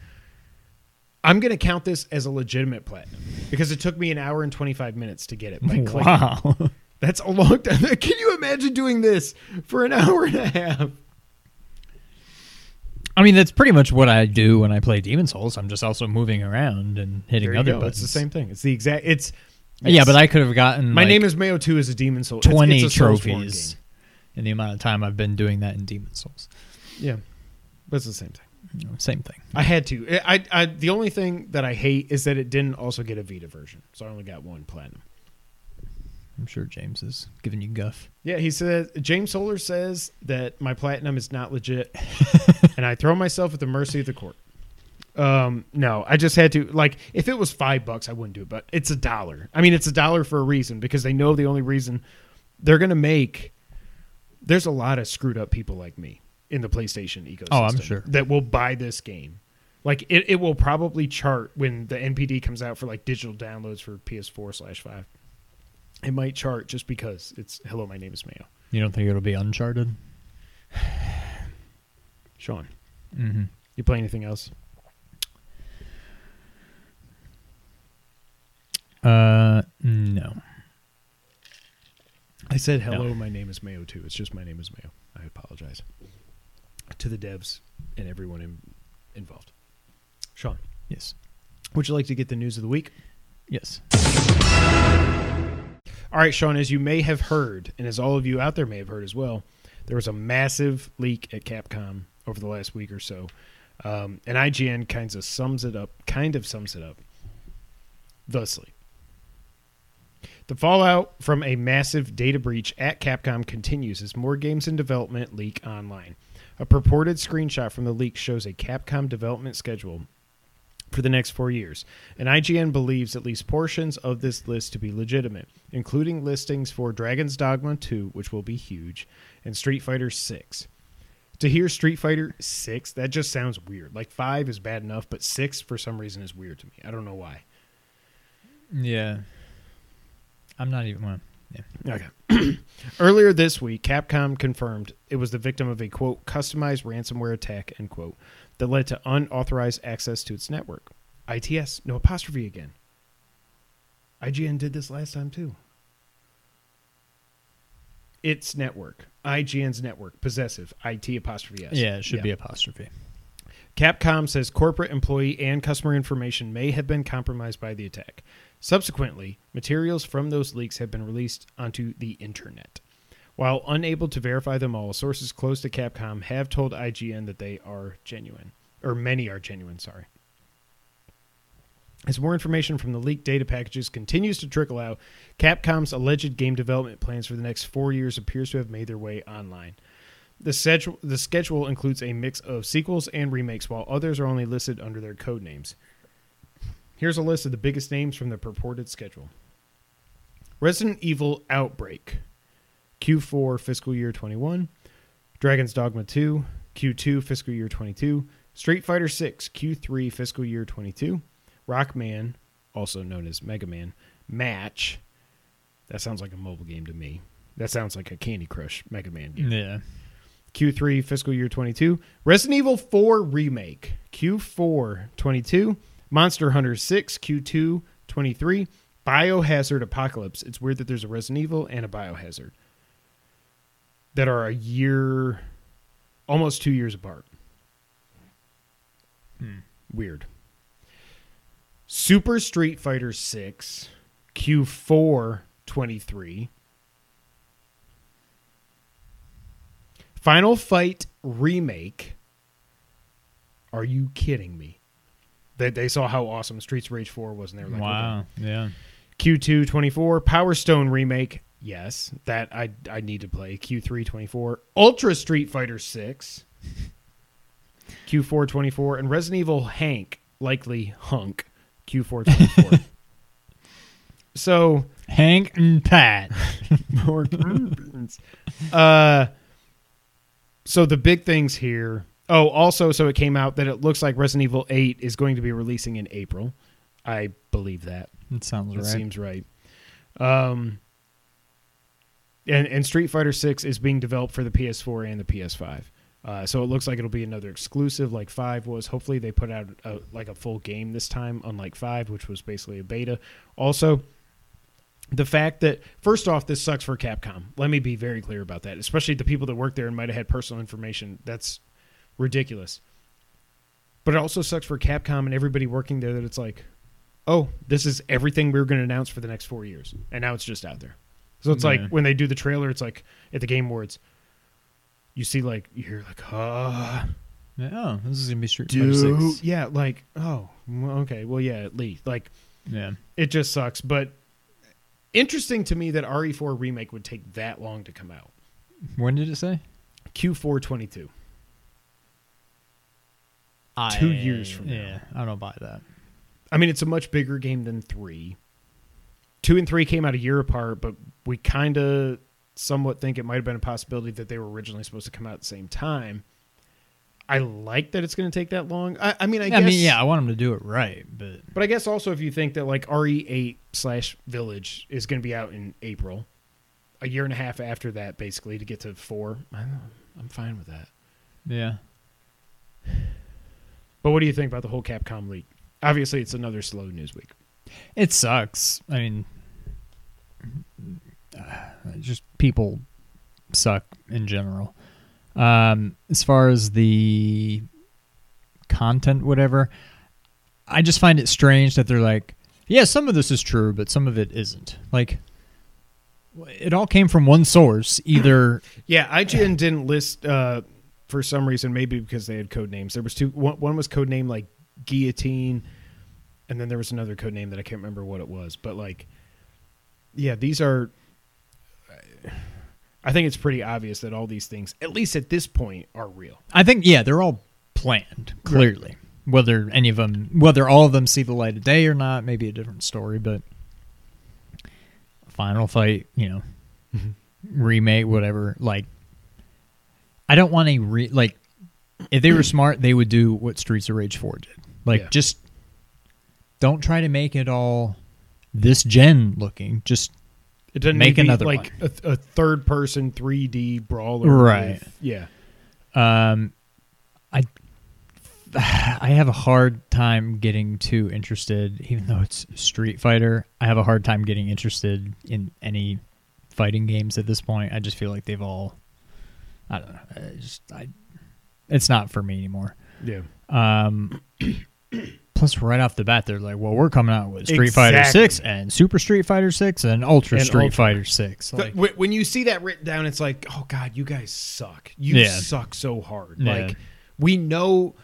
I'm gonna count this as a legitimate platinum because it took me an hour and 25 minutes to get it by clicking. Wow. (laughs) That's a long time. (laughs) Can you imagine doing this for an (laughs) hour and a half? I mean, that's pretty much what I do when I play Demon Souls. I'm just also moving around and hitting other go. buttons. It's the same thing. It's the exact. It's Yeah, but I could have gotten my like, name is Mayo Two is a Demon Soul. 20 it's a trophies in the amount of time I've been doing that in Demon Souls. Yeah, but it's the same thing. You know, same thing. I had to. I, I the only thing that I hate is that it didn't also get a Vita version, so I only got one platinum. I'm sure James is giving you guff. Yeah, he says James Solar says that my platinum is not legit, (laughs) and I throw myself at the mercy of the court. Um, no, I just had to like if it was five bucks, I wouldn't do it, but it's a dollar. I mean, it's a dollar for a reason because they know the only reason they're gonna make there's a lot of screwed up people like me in the PlayStation ecosystem. Oh, I'm sure. that will buy this game. Like it, it will probably chart when the NPD comes out for like digital downloads for PS4 slash five. It might chart just because it's hello, my name is Mayo. You don't think it'll be Uncharted? (sighs) Sean, Mm-hmm. you play anything else? Uh, no. I said hello, No. my name is Mayo too. It's just my name is Mayo. I apologize to the devs and everyone in, involved. Sean, Yes. would you like to get the news of the week? Yes. All right, Sean, as you may have heard, and as all of you out there may have heard as well, there was a massive leak at Capcom over the last week or so. Um, and IGN kind of sums it up, kind of sums it up thusly. The fallout from a massive data breach at Capcom continues as more games in development leak online. A purported screenshot from the leak shows a Capcom development schedule for the next four years, and IGN believes at least portions of this list to be legitimate, including listings for Dragon's Dogma 2, which will be huge, and Street Fighter 6. To hear Street Fighter 6, that just sounds weird. Like 5 is bad enough, but 6 for some reason is weird to me. I don't know why. Yeah. I'm not even. Well, yeah. Okay. (clears throat) Earlier this week, Capcom confirmed it was the victim of a quote customized ransomware attack end quote that led to unauthorized access to its network. ITS, no apostrophe again. IGN did this last time too. Its network, IGN's network, possessive, IT apostrophe S. Yeah, it should Yeah. be apostrophe. Capcom says corporate employee and customer information may have been compromised by the attack. Subsequently, materials from those leaks have been released onto the internet. While unable to verify them all, sources close to Capcom have told IGN that they are genuine, or many are genuine, sorry. As more information from the leaked data packages continues to trickle out, Capcom's alleged game development plans for the next four years appears to have made their way online. The schedule, the schedule includes a mix of sequels and remakes, while others are only listed under their code names. Here's a list of the biggest names from the purported schedule Resident Evil Outbreak, Q4 fiscal year 21, Dragon's Dogma 2, Q2 fiscal year 22, Street Fighter 6, Q3 fiscal year 22, Rockman, also known as Mega Man, Match. That sounds like a mobile game to me. That sounds like a Candy Crush Mega Man game. Yeah. Q3 fiscal year 22. Resident Evil 4 remake, Q4 22. Monster Hunter 6, Q2 23. Biohazard Apocalypse. It's weird that there's a Resident Evil and a Biohazard that are a year, almost two years apart. Hmm. Weird. Super Street Fighter 6, Q4 23. Final Fight remake. Are you kidding me? They, they saw how awesome Streets of Rage 4 was, and they were like, wow. Yeah. Q2 24, Power Stone remake. Yes, that I I need to play. Q3 24, Ultra Street Fighter 6. (laughs) Q4 24, and Resident Evil Hank, likely Hunk. Q4 24. (laughs) so Hank and Pat. (laughs) more. Uh, so the big things here. Oh, also, so it came out that it looks like Resident Evil 8 is going to be releasing in April. I believe that. It sounds That right. seems right. Um, and and Street Fighter 6 is being developed for the PS4 and the PS5. Uh, so it looks like it'll be another exclusive, like Five was. Hopefully, they put out a, like a full game this time, unlike Five, which was basically a beta. Also, the fact that first off, this sucks for Capcom. Let me be very clear about that. Especially the people that work there and might have had personal information. That's ridiculous. But it also sucks for Capcom and everybody working there that it's like, oh, this is everything we are going to announce for the next four years, and now it's just out there. So it's like when they do the trailer, it's like at the Game Awards, you see like you hear like, ah, Yeah, oh, this is gonna be Street Fighter Six. yeah, like oh, okay, well, yeah, at least like Yeah. it just sucks. But interesting to me that RE4 remake would take that long to come out. When did it say? Q4 22. Two years from now. Yeah, I don't buy that. I mean, it's a much bigger game than three. Two and three came out a year apart, but we kind of somewhat think it might have been a possibility that they were originally supposed to come out at the same time. I like that it's going to take that long. I, I mean, I I, guess, mean, yeah, I want them to do it right, but but I guess also if you think that like RE8 slash Village is going to be out in April, a year and a half after that, basically to get to four, I don't I'm fine with that. yeah. But what do you think about the whole Capcom leak? Obviously, it's another slow news week. It sucks. I mean, uh, just people suck in general. Um, as far as the content, whatever, I just find it strange that they're like, yeah, some of this is true, but some of it isn't. Like, it all came from one source. Either (coughs) Yeah, IGN didn't list uh, for some reason, maybe because they had code names. There was two. One, one was code name like guillotine, and then there was another code name that I can't remember what it was. But like, yeah, these are. I think it's pretty obvious that all these things, at least at this point, are real. I think yeah, they're all planned clearly. Whether any of them, whether all of them see the light of day or not, maybe a different story. But Final Fight, you know, mm-hmm. remake, whatever. Like, I don't want a re like. If they were smart, they would do what Streets of Rage Four did. Like, Yeah. just don't try to make it all this gen looking. Just It doesn't Make another like a, a third person 3D brawler. Right. with- yeah. Um, I (sighs) I have a hard time getting too interested, even though it's Street Fighter. I have a hard time getting interested in any fighting games at this point. I just feel like they've all, I don't know, I just I, it's not for me anymore. Yeah. Um, (coughs) plus, right off the bat, they're like, "Well, we're coming out with Street Fighter Exactly. Six and Super Street Fighter Six and Ultra And Street Ultra. Fighter Six. Like, wh- when you see that written down, it's like, oh god, you guys suck. You Yeah. suck so hard. Yeah. Like we know,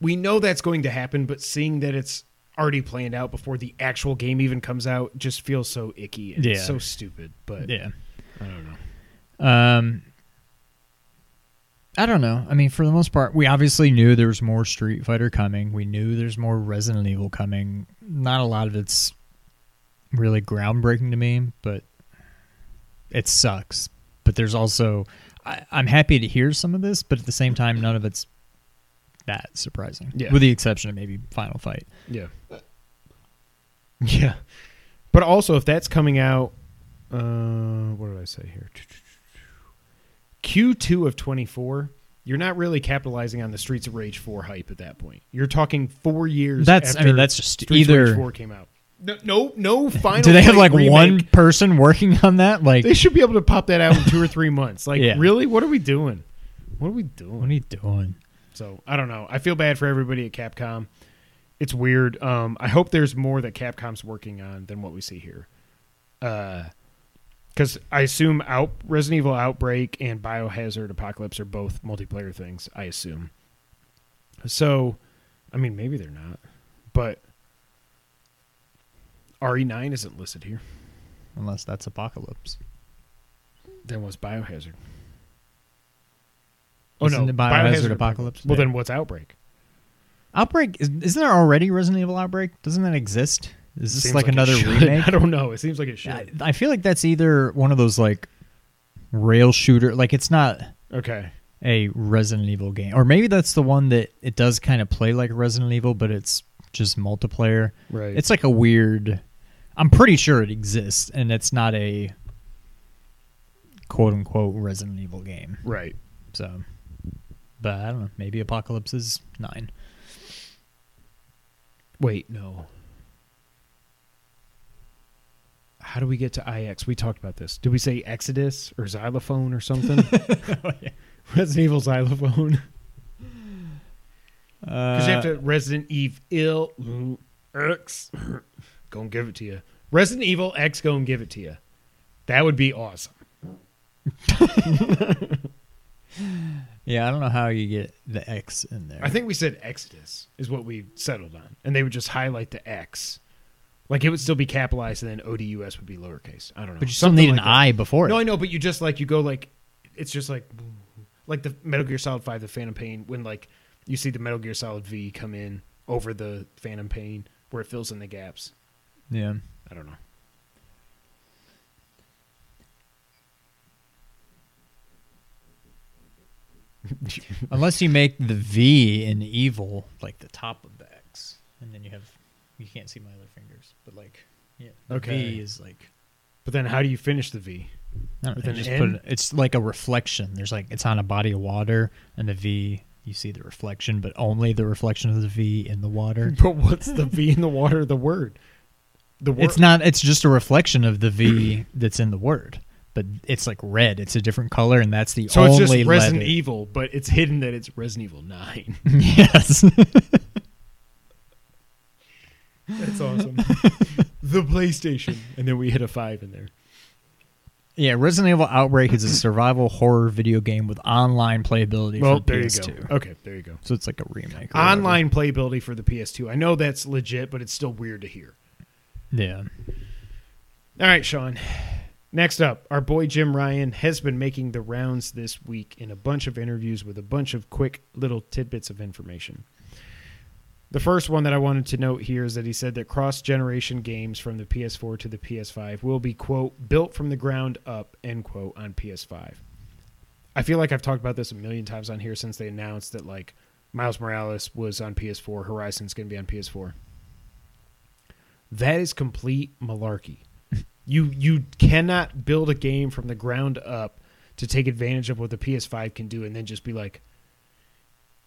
we know that's going to happen, but seeing that it's already planned out before the actual game even comes out just feels so icky and Yeah. so stupid. But yeah. I don't know. Um, I don't know. I mean, for the most part, we obviously knew there was more Street Fighter coming. We knew there's more Resident Evil coming. Not a lot of it's really groundbreaking to me, but it sucks. But there's also, I, I'm happy to hear some of this, but at the same time, none of it's that surprising. Yeah. With the exception of maybe Final Fight. Yeah. (laughs) Yeah. But also, if that's coming out, uh, what did I say here? Q2 of 24, you're not really capitalizing on the Streets of Rage 4 hype at that point. You're talking four years That's, I after mean, that's just Streets of Rage either. 4 came out. No, no, no final. Do they have like remake. one person working on that? Like, They should be able to pop that out in two or three (laughs) months. Like, Yeah. really? What are we doing? What are we doing? what are you doing? So I don't know. I feel bad for everybody at Capcom. It's weird. Um, I hope there's more that Capcom's working on than what we see here. Because I assume out Resident Evil Outbreak and Biohazard Apocalypse are both multiplayer things. I assume. So, I mean, maybe they're not, but RE9 isn't listed here. Unless that's Apocalypse. Then what's Biohazard? Oh Isn't no, it Biohazard Apocalypse? Well, Yeah. then what's Outbreak? Outbreak is, isn't there already Resident Evil Outbreak? Doesn't that exist? Is this Seems like, another (laughs) remake? I don't know. It seems like it should. I, I feel like that's either one of those like rail shooter. Like it's not Okay. a Resident Evil game, or maybe that's the one that it does kind of play like Resident Evil, but it's just multiplayer. Right. It's like a weird. I'm pretty sure it exists, and it's not a quote unquote Resident Evil game. right. So, but I don't know. Maybe Apocalypse is nine. Wait, no. How do we get to IX? We talked about this. Did we say Exodus or Xylophone or something? (laughs) Oh, Resident Evil Xylophone. (laughs) Uh, because you have to Resident Evil X. (clears throat) Gonna give it to you. Resident Evil X. Gonna give it to you. That would be awesome. (laughs) Yeah, I don't know how you get the X in there. I think we said Exodus is what we settled on, and they would just highlight the X, like it would still be capitalized, and then odus would be lowercase. I don't know. But you still Something need an that. I before No, I know, but you just like you go like it's just like like the Metal Gear Solid Five, the Phantom Pain. When like you see the Metal Gear Solid V come in over the Phantom Pain, where it fills in the gaps. Yeah. I don't know. (laughs) Unless you make the V in evil like the top of the X, and then you have you can't see my other fingers, but like yeah, Okay. V is like But then how do you finish the V? don't With know, an just N? put it, it's like a reflection. There's like it's on a body of water, and the V you see the reflection, but only the reflection of the V in the water. (laughs) But what's the V in the water the word? The word. It's not. It's just a reflection of the V (clears throat) that's in the word, but it's like red. It's a different color, and that's the So only it's just Resident letter. Evil, but it's hidden that it's Resident Evil Nine. (laughs) yes. (laughs) That's awesome. (laughs) the PlayStation, and then we hit a five in there. yeah. Resident Evil Outbreak is a survival horror video game with online playability Well, for there you PS2. go. Okay, there you go. So it's like a remake. or whatever. Online playability for the PS2. I know that's legit, but it's still weird to hear. Yeah. All right, Sean. Next up, our boy Jim Ryan has been making the rounds this week in a bunch of interviews with a bunch of quick little tidbits of information. The first one that I wanted to note here is that he said that cross generation games from the PS4 to the PS5 will be, quote, built from the ground up, end quote, on PS5. I feel like I've talked about this a million times on here since they announced that, like, Miles Morales was on PS4, Horizon's going to be on PS4. That is complete malarkey. (laughs) You you cannot build a game from the ground up to take advantage of what the PS5 can do and then just be like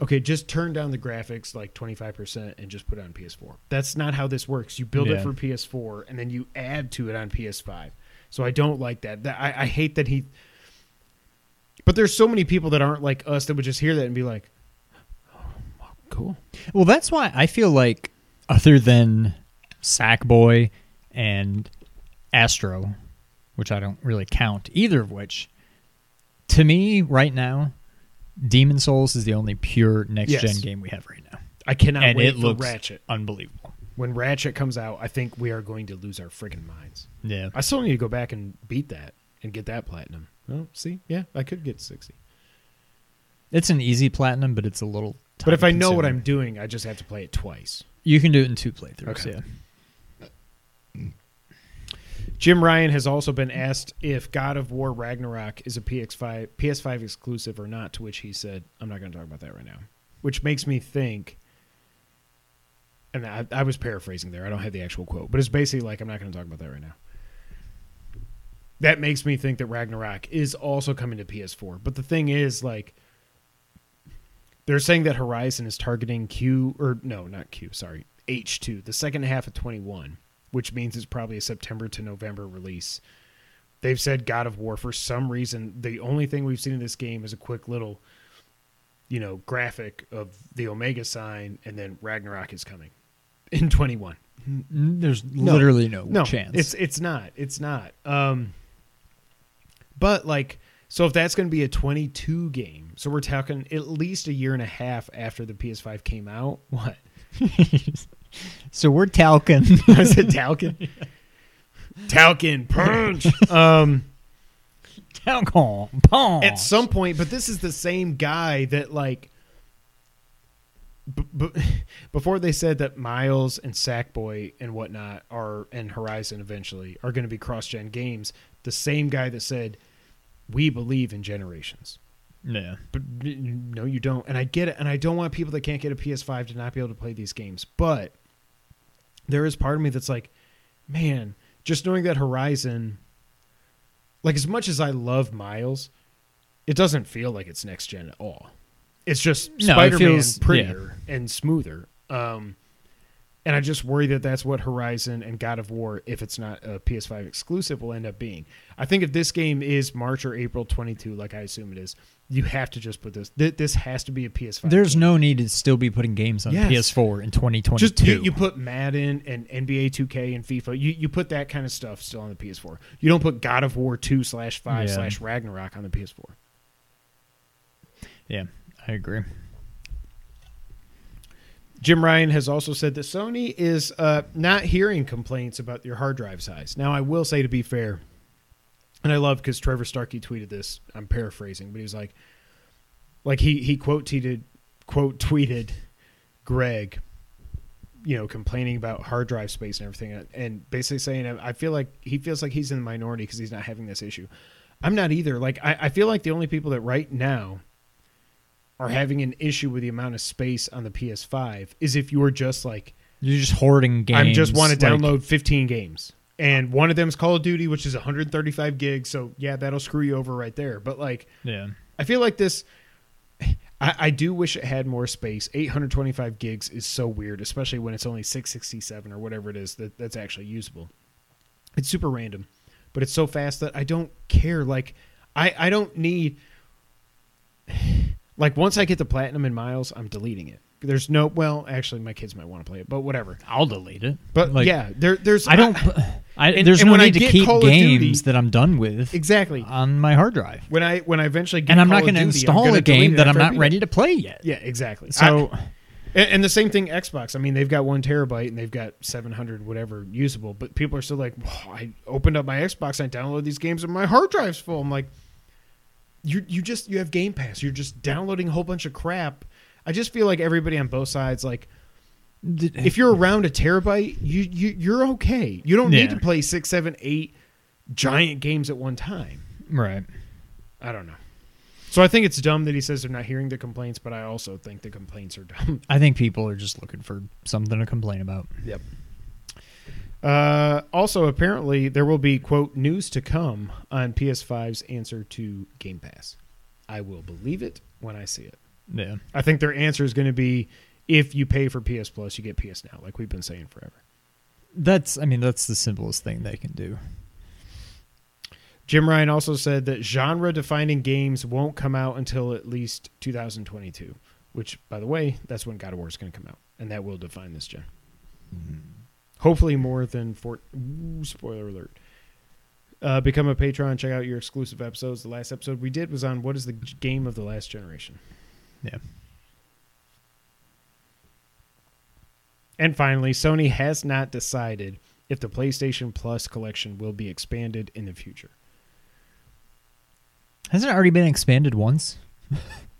okay, just turn down the graphics like 25% and just put it on PS4. That's not how this works. You build it for PS4 and then you add to it on PS5. So I don't like that. that I, I hate that he But there's so many people that aren't like us that would just hear that and be like, oh, cool. Well, that's why I feel like, other than Sackboy and Astro, which I don't really count, either of which, to me right now, Demon Souls is the only pure next Yes. gen game we have right now. I cannot and wait it for looks Ratchet. unbelievable. When Ratchet comes out, I think we are going to lose our freaking minds. Yeah. I still need to go back and beat that and get that platinum. Oh, see, yeah, I could get sixty. It's an easy platinum, but it's a little. But if I know what time-consuming. I'm doing, I just have to play it twice. you can do it in two playthroughs. Okay. Yeah. Jim Ryan has also been asked if God of War Ragnarok is a PX5 PS5 exclusive or not, to which he said, "I'm not going to talk about that right now." Which makes me think, and I, I was paraphrasing there. I don't have the actual quote, but it's basically like, "I'm not going to talk about that right now." That makes me think that Ragnarok is also coming to PS4. But the thing is, like, they're saying that Horizon is targeting Q or no, not Q. Sorry, H2, the second half of 21 which means it's probably a September to November release. They've said God of War for some reason. The only thing we've seen in this game is a quick little, you know, graphic of the Omega sign, and then Ragnarok is coming in 21. There's No. literally no, No, chance. it's it's not. It's not. Um, but like, so if that's going to be a 22 game, so we're talking at least a year and a half after the PS5 came out. What? (laughs) so we're talking. I said Talcon. Talcon punch. (laughs) Um. Talcon. Pong. at some point but this is the same guy that like b- b- (laughs) before they said that miles and sackboy and whatnot are and horizon eventually are going to be cross-gen games the same guy that said we believe in generations Yeah. but no you don't and i get it and i don't want people that can't get a ps5 to not be able to play these games but there is part of me that's like man just knowing that horizon like as much as i love miles it doesn't feel like it's next gen at all. It's just No, spider-man feels- prettier and smoother. Um and i just worry that that's what horizon and god of war if it's not a ps5 exclusive will end up being i think if this game is march or april 22 like i assume it is you have to just put this th- this has to be a ps5 There's game. no need to still be putting games on Yes. PS4 in 2022. just you, you put Madden and NBA 2K and FIFA. You you put that kind of stuff still on the PS4. You don't put God of War 2 slash 5 slash Ragnarok on the PS4. yeah, I agree. Jim Ryan has also said that Sony is uh, not hearing complaints about your hard drive size. Now, I will say to be fair, and I love because Trevor Starkey tweeted this. I'm paraphrasing, but he was like, like he he quote tweeted quote tweeted Greg, you know, complaining about hard drive space and everything, and basically saying, I feel like he feels like he's in the minority because he's not having this issue. I'm not either. Like I, I feel like the only people that right now are having an issue with the amount of space on the PS5 is if you're just like You're just hoarding games. I just want to like- download 15 games. And one of them is Call of Duty, which is 135 gigs. So yeah, that'll screw you over right there. But like, yeah. I feel like this. I, I do wish it had more space. 825 gigs is so weird, especially when it's only 667 or whatever it is that, that's actually usable. It's super random, but it's so fast that I don't care. Like, I, I don't need. Like, once I get the platinum in miles, I'm deleting it. There's no. Well, actually, my kids might want to play it, but whatever. I'll delete it. But like, yeah, there, there's. I don't. I, and- there's and no when I need to keep Call of Duty- games that I'm done with exactly. on my hard drive, When I when I eventually get and I'm Call not going to install a game that I'm not ready to play yet. Yeah, exactly. So I- and, the same thing Xbox. I mean, they've got one terabyte and they've got 700 whatever usable, but people are still like, "Whoa, I opened up my Xbox, I download these games, and my hard drive's full. I'm like, you you just you have Game Pass. You're just downloading a whole bunch of crap. I just feel like everybody on both sides, like, if you're around a terabyte, you, you you're okay. You don't Yeah. need to play six, seven, eight giant games at one time. right. I don't know. So I think it's dumb that he says they're not hearing the complaints, but I also think the complaints are dumb. (laughs) I think people are just looking for something to complain about. Yep. Uh, also, apparently, there will be quote news to come on PS5's answer to Game Pass. I will believe it when I see it. Yeah. I think their answer is going to be if you pay for PS Plus, you get PS Now, like we've been saying forever. That's. I mean, that's the simplest thing they can do. Jim Ryan also said that genre defining games won't come out until at least 2022, which, by the way, that's when God of War is going to come out, and that will define this gen. Hopefully, more than ooh, spoiler alert. Uh, become a patron. Check out your exclusive episodes. The last episode we did was on what is the game of the last generation. Yeah. And finally, Sony has not decided if the PlayStation Plus collection will be expanded in the future. Hasn't it already been expanded once?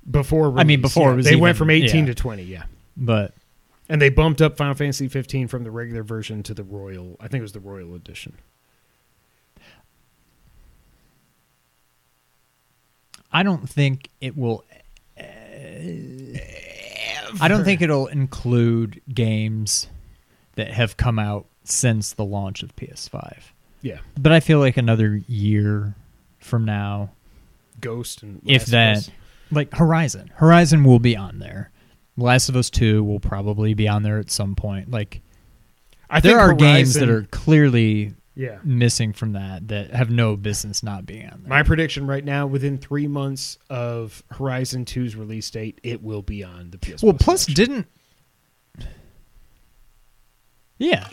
Before I mean, before yeah. it was they went from 18 yeah. to 20, yeah. But And they bumped up Final Fantasy 15 from the regular version to the Royal. I think it was the Royal Edition. I don't think it will. uh, I don't think it'll include games that have come out since the launch of PS5. Yeah, But I feel like another year from now, Ghost and if Last of that, like Horizon, Horizon will be on there. Last of Us Two will probably be on there at some point. Like I there are games that are clearly yeah. missing from that that have no business not being on there. My prediction right now, within three months of Horizon 2's release date, it will be on the PS. well, plus didn't. Yeah.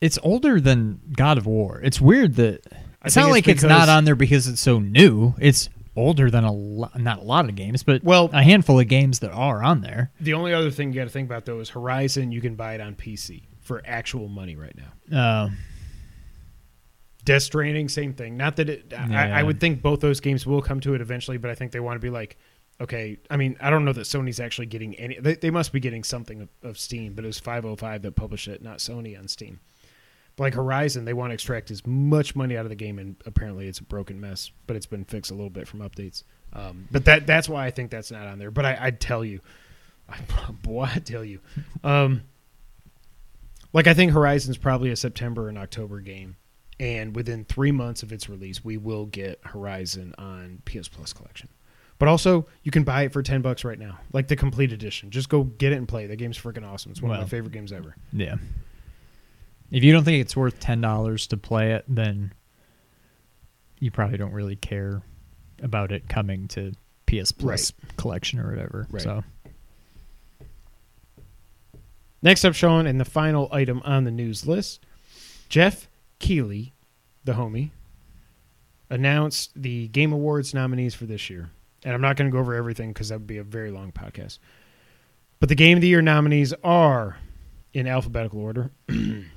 It's older than God of War. It's weird that it's not it's like it's not on there because it's so new. It's older than a lot, not a lot of games, but Well- a handful of games that are on there. the only other thing you got to think about though is Horizon. You can buy it on PC for actual money right now. Uh, Death Stranding, same thing. Not that it. I, I would think both those games will come to it eventually, but I think they want to be like, okay. I mean, I don't know that Sony's actually getting any. They, they must be getting something of, of Steam, but it was 505 that published it, not Sony on Steam. Like Horizon, they want to extract as much money out of the game, and apparently it's a broken mess. But it's been fixed a little bit from updates. Um, but that that's why I think that's not on there. But I, I'd tell you, I, (laughs) boy, I tell you, um, like I think Horizon's probably a September and October game, and within three months of its release, we will get Horizon on PS Plus collection. But also, you can buy it for ten bucks right now, like the complete edition. Just go get it and play. The game's freaking awesome. It's one of my favorite games ever. yeah. If you don't think it's worth ten dollars to play it, then you probably don't really care about it coming to PS Plus collection or whatever. Right. So Next up, Sean, and the final item on the news list, Geoff Keighley, the homie, announced the Game Awards nominees for this year. And I'm not going to go over everything because that would be a very long podcast. But the Game of the Year nominees are, in alphabetical order, (clears throat)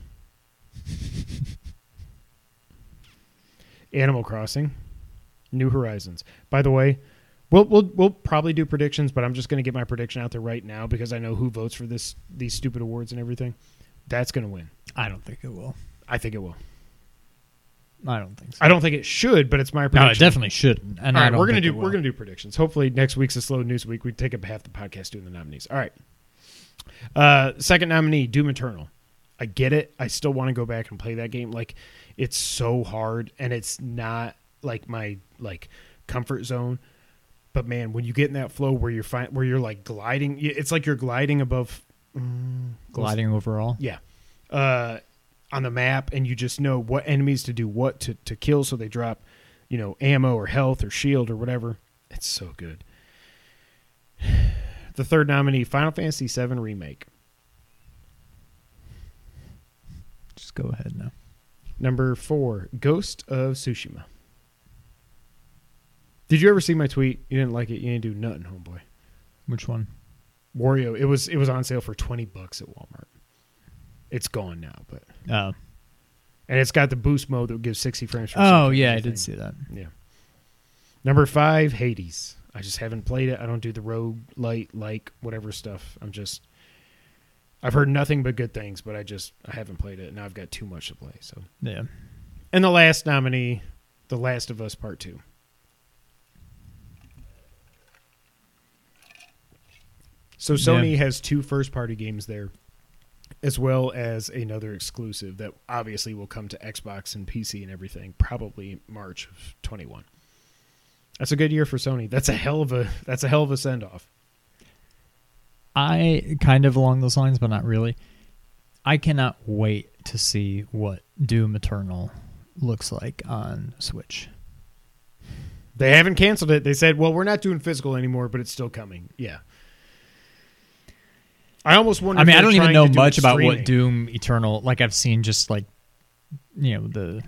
(laughs) Animal Crossing, New Horizons. By the way, we'll we'll we'll probably do predictions, but I'm just going to get my prediction out there right now because I know who votes for this these stupid awards and everything. That's going to win. I don't think it will. I think it will. I don't think so. I don't think it should, but it's my prediction. no, it definitely shouldn't. And All I don't we're gonna do we're gonna do predictions. Hopefully next week's a slow news week. We take up half the podcast doing the nominees. All right. Uh, second nominee, Doom Eternal. I get it. I still want to go back and play that game. Like it's so hard, and it's not like my like comfort zone. But man, when you get in that flow where you're fi- where you're like gliding, it's like you're gliding above mm, gliding overall. yeah. Uh, on the map, and you just know what enemies to do, what to, to kill, so they drop, you know, ammo or health or shield or whatever. It's so good. (sighs) The third nominee, Final Fantasy VII Remake. Just go ahead now. Number four, Ghost of Tsushima. Did you ever see my tweet? You didn't like it. You didn't do nothing, homeboy. Which one? Wario. It was it was on sale for twenty bucks at Walmart. It's gone now, but Oh, and it's got the boost mode that gives sixty frames. per oh second, yeah, I did see that. Yeah. Number five, Hades. I just haven't played it. I don't do the rogue light like whatever stuff. I'm just I've heard nothing but good things, but I just I haven't played it. and I've got too much to play. So Yeah. and the last nominee, The Last of Us Part Two. So Sony has two first party games there, as well as another exclusive that obviously will come to Xbox and PC and everything, probably March of twenty one. That's a good year for Sony. That's a hell of a that's a hell of a send off. I kind of along those lines, but not really. I cannot wait to see what Doom Eternal looks like on Switch. They haven't canceled it. They said, "Well, we're not doing physical anymore, but it's still coming." Yeah. I almost wonder. I mean, I don't even know do much about streaming. what Doom Eternal. Like I've seen just like, you know, the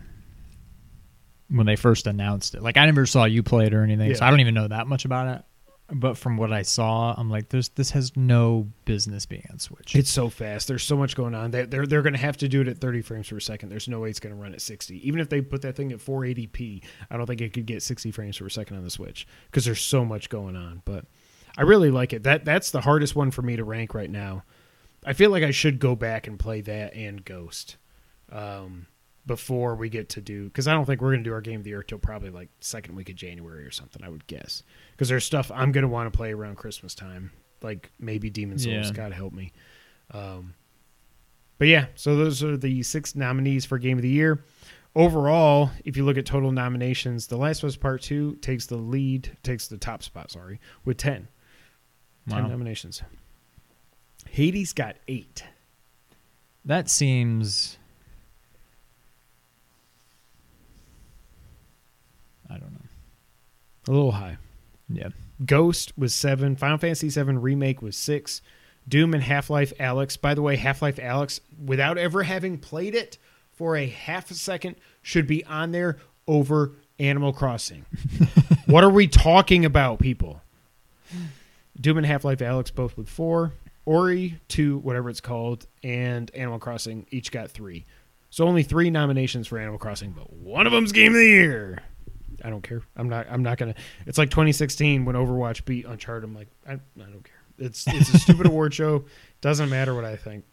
when they first announced it. Like I never saw you play it or anything, so Yeah. I don't even know that much about it. But from what I saw, I'm like, this this has no business being on Switch. It's so fast. There's so much going on. They, they're they're going to have to do it at 30 frames per second. There's no way it's going to run at 60. Even if they put that thing at 480p, I don't think it could get 60 frames per second on the Switch because there's so much going on. But I really like it. That that's the hardest one for me to rank right now. I feel like I should go back and play that and Ghost um, before we get to do because I don't think we're going to do our game of the year till probably like second week of January or something. I would guess because there's stuff I'm going to want to play around Christmas time, like maybe Demon Souls. Yeah. God help me. Um, but yeah, so those are the six nominees for Game of the Year. Overall, if you look at total nominations, The Last of Us Part Two takes the lead, takes the top spot. Sorry, with ten. Ten nominations. Hades got eight. That seems. I don't know. A little high. Yeah. Ghost was seven. Final Fantasy VII Remake was six. Doom and Half Life Alyx. By the way, Half Life Alyx, without ever having played it for a half a second, should be on there over Animal Crossing. (laughs) what are we talking about, people? Doom and Half Life Alyx both with four. Ori, two, whatever it's called, and Animal Crossing each got three. So only three nominations for Animal Crossing, but one of them's Game of the Year. I don't care. I'm not. I'm not gonna. It's like 2016 when Overwatch beat Uncharted. I'm like, I, I don't care. It's it's a stupid award show. (laughs) Doesn't matter what I think.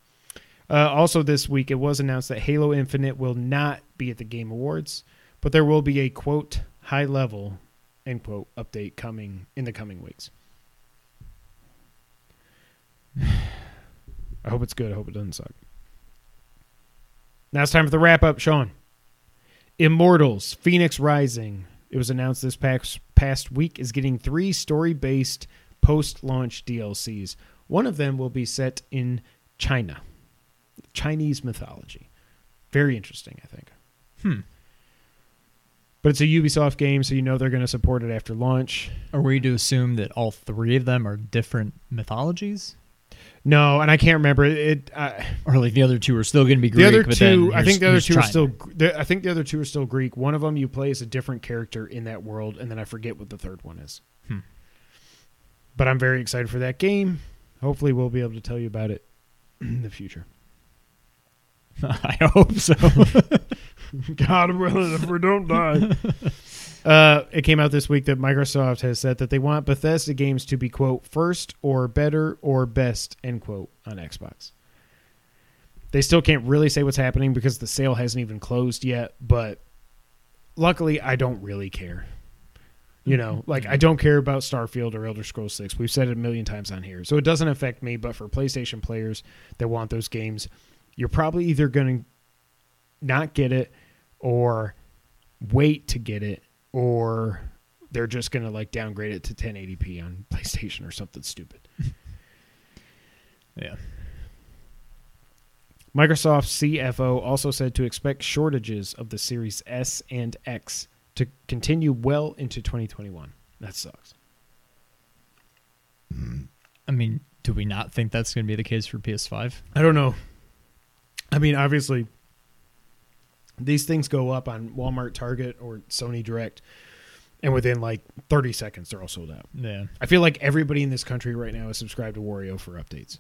Uh, also, this week it was announced that Halo Infinite will not be at the Game Awards, but there will be a quote high level end quote update coming in the coming weeks. (sighs) I hope it's good. I hope it doesn't suck. Now it's time for the wrap up, Sean. Immortals, Phoenix Rising. It was announced this past, past week is getting three story based post launch DLCs. One of them will be set in China, Chinese mythology. Very interesting, I think. Hmm. But it's a Ubisoft game, so you know they're going to support it after launch. Are we to assume that all three of them are different mythologies? No, and I can't remember it. uh, Or like the other two are still going to be Greek. the other two, I think the other two are still. the- I think the other two are still Greek. One of them you play as a different character in that world, and then I forget what the third one is. Hmm. But I'm very excited for that game. Hopefully, we'll be able to tell you about it in the future. (laughs) I hope so. (laughs) God willing, if we don't die. (laughs) Uh, it came out this week that Microsoft has said that they want Bethesda games to be quote first or better or best end quote on Xbox. They still can't really say what's happening because the sale hasn't even closed yet, but luckily, I don't really care. You know, like I don't care about Starfield or Elder Scrolls Six. We've said it a million times on here, so it doesn't affect me. But for PlayStation players that want those games, you're probably either going to not get it or wait to get it, or they're just going to like downgrade it to 1080p on PlayStation or something stupid. (laughs) Yeah. Microsoft CFO also said to expect shortages of the Series S and X to continue well into 2021. That sucks. I mean, do we not think that's going to be the case for PS5? I don't know. I mean, obviously, these things go up on Walmart, Target, or Sony Direct, and within like 30 seconds, they're all sold out. Yeah. I feel like everybody in this country right now is subscribed to Wario for updates.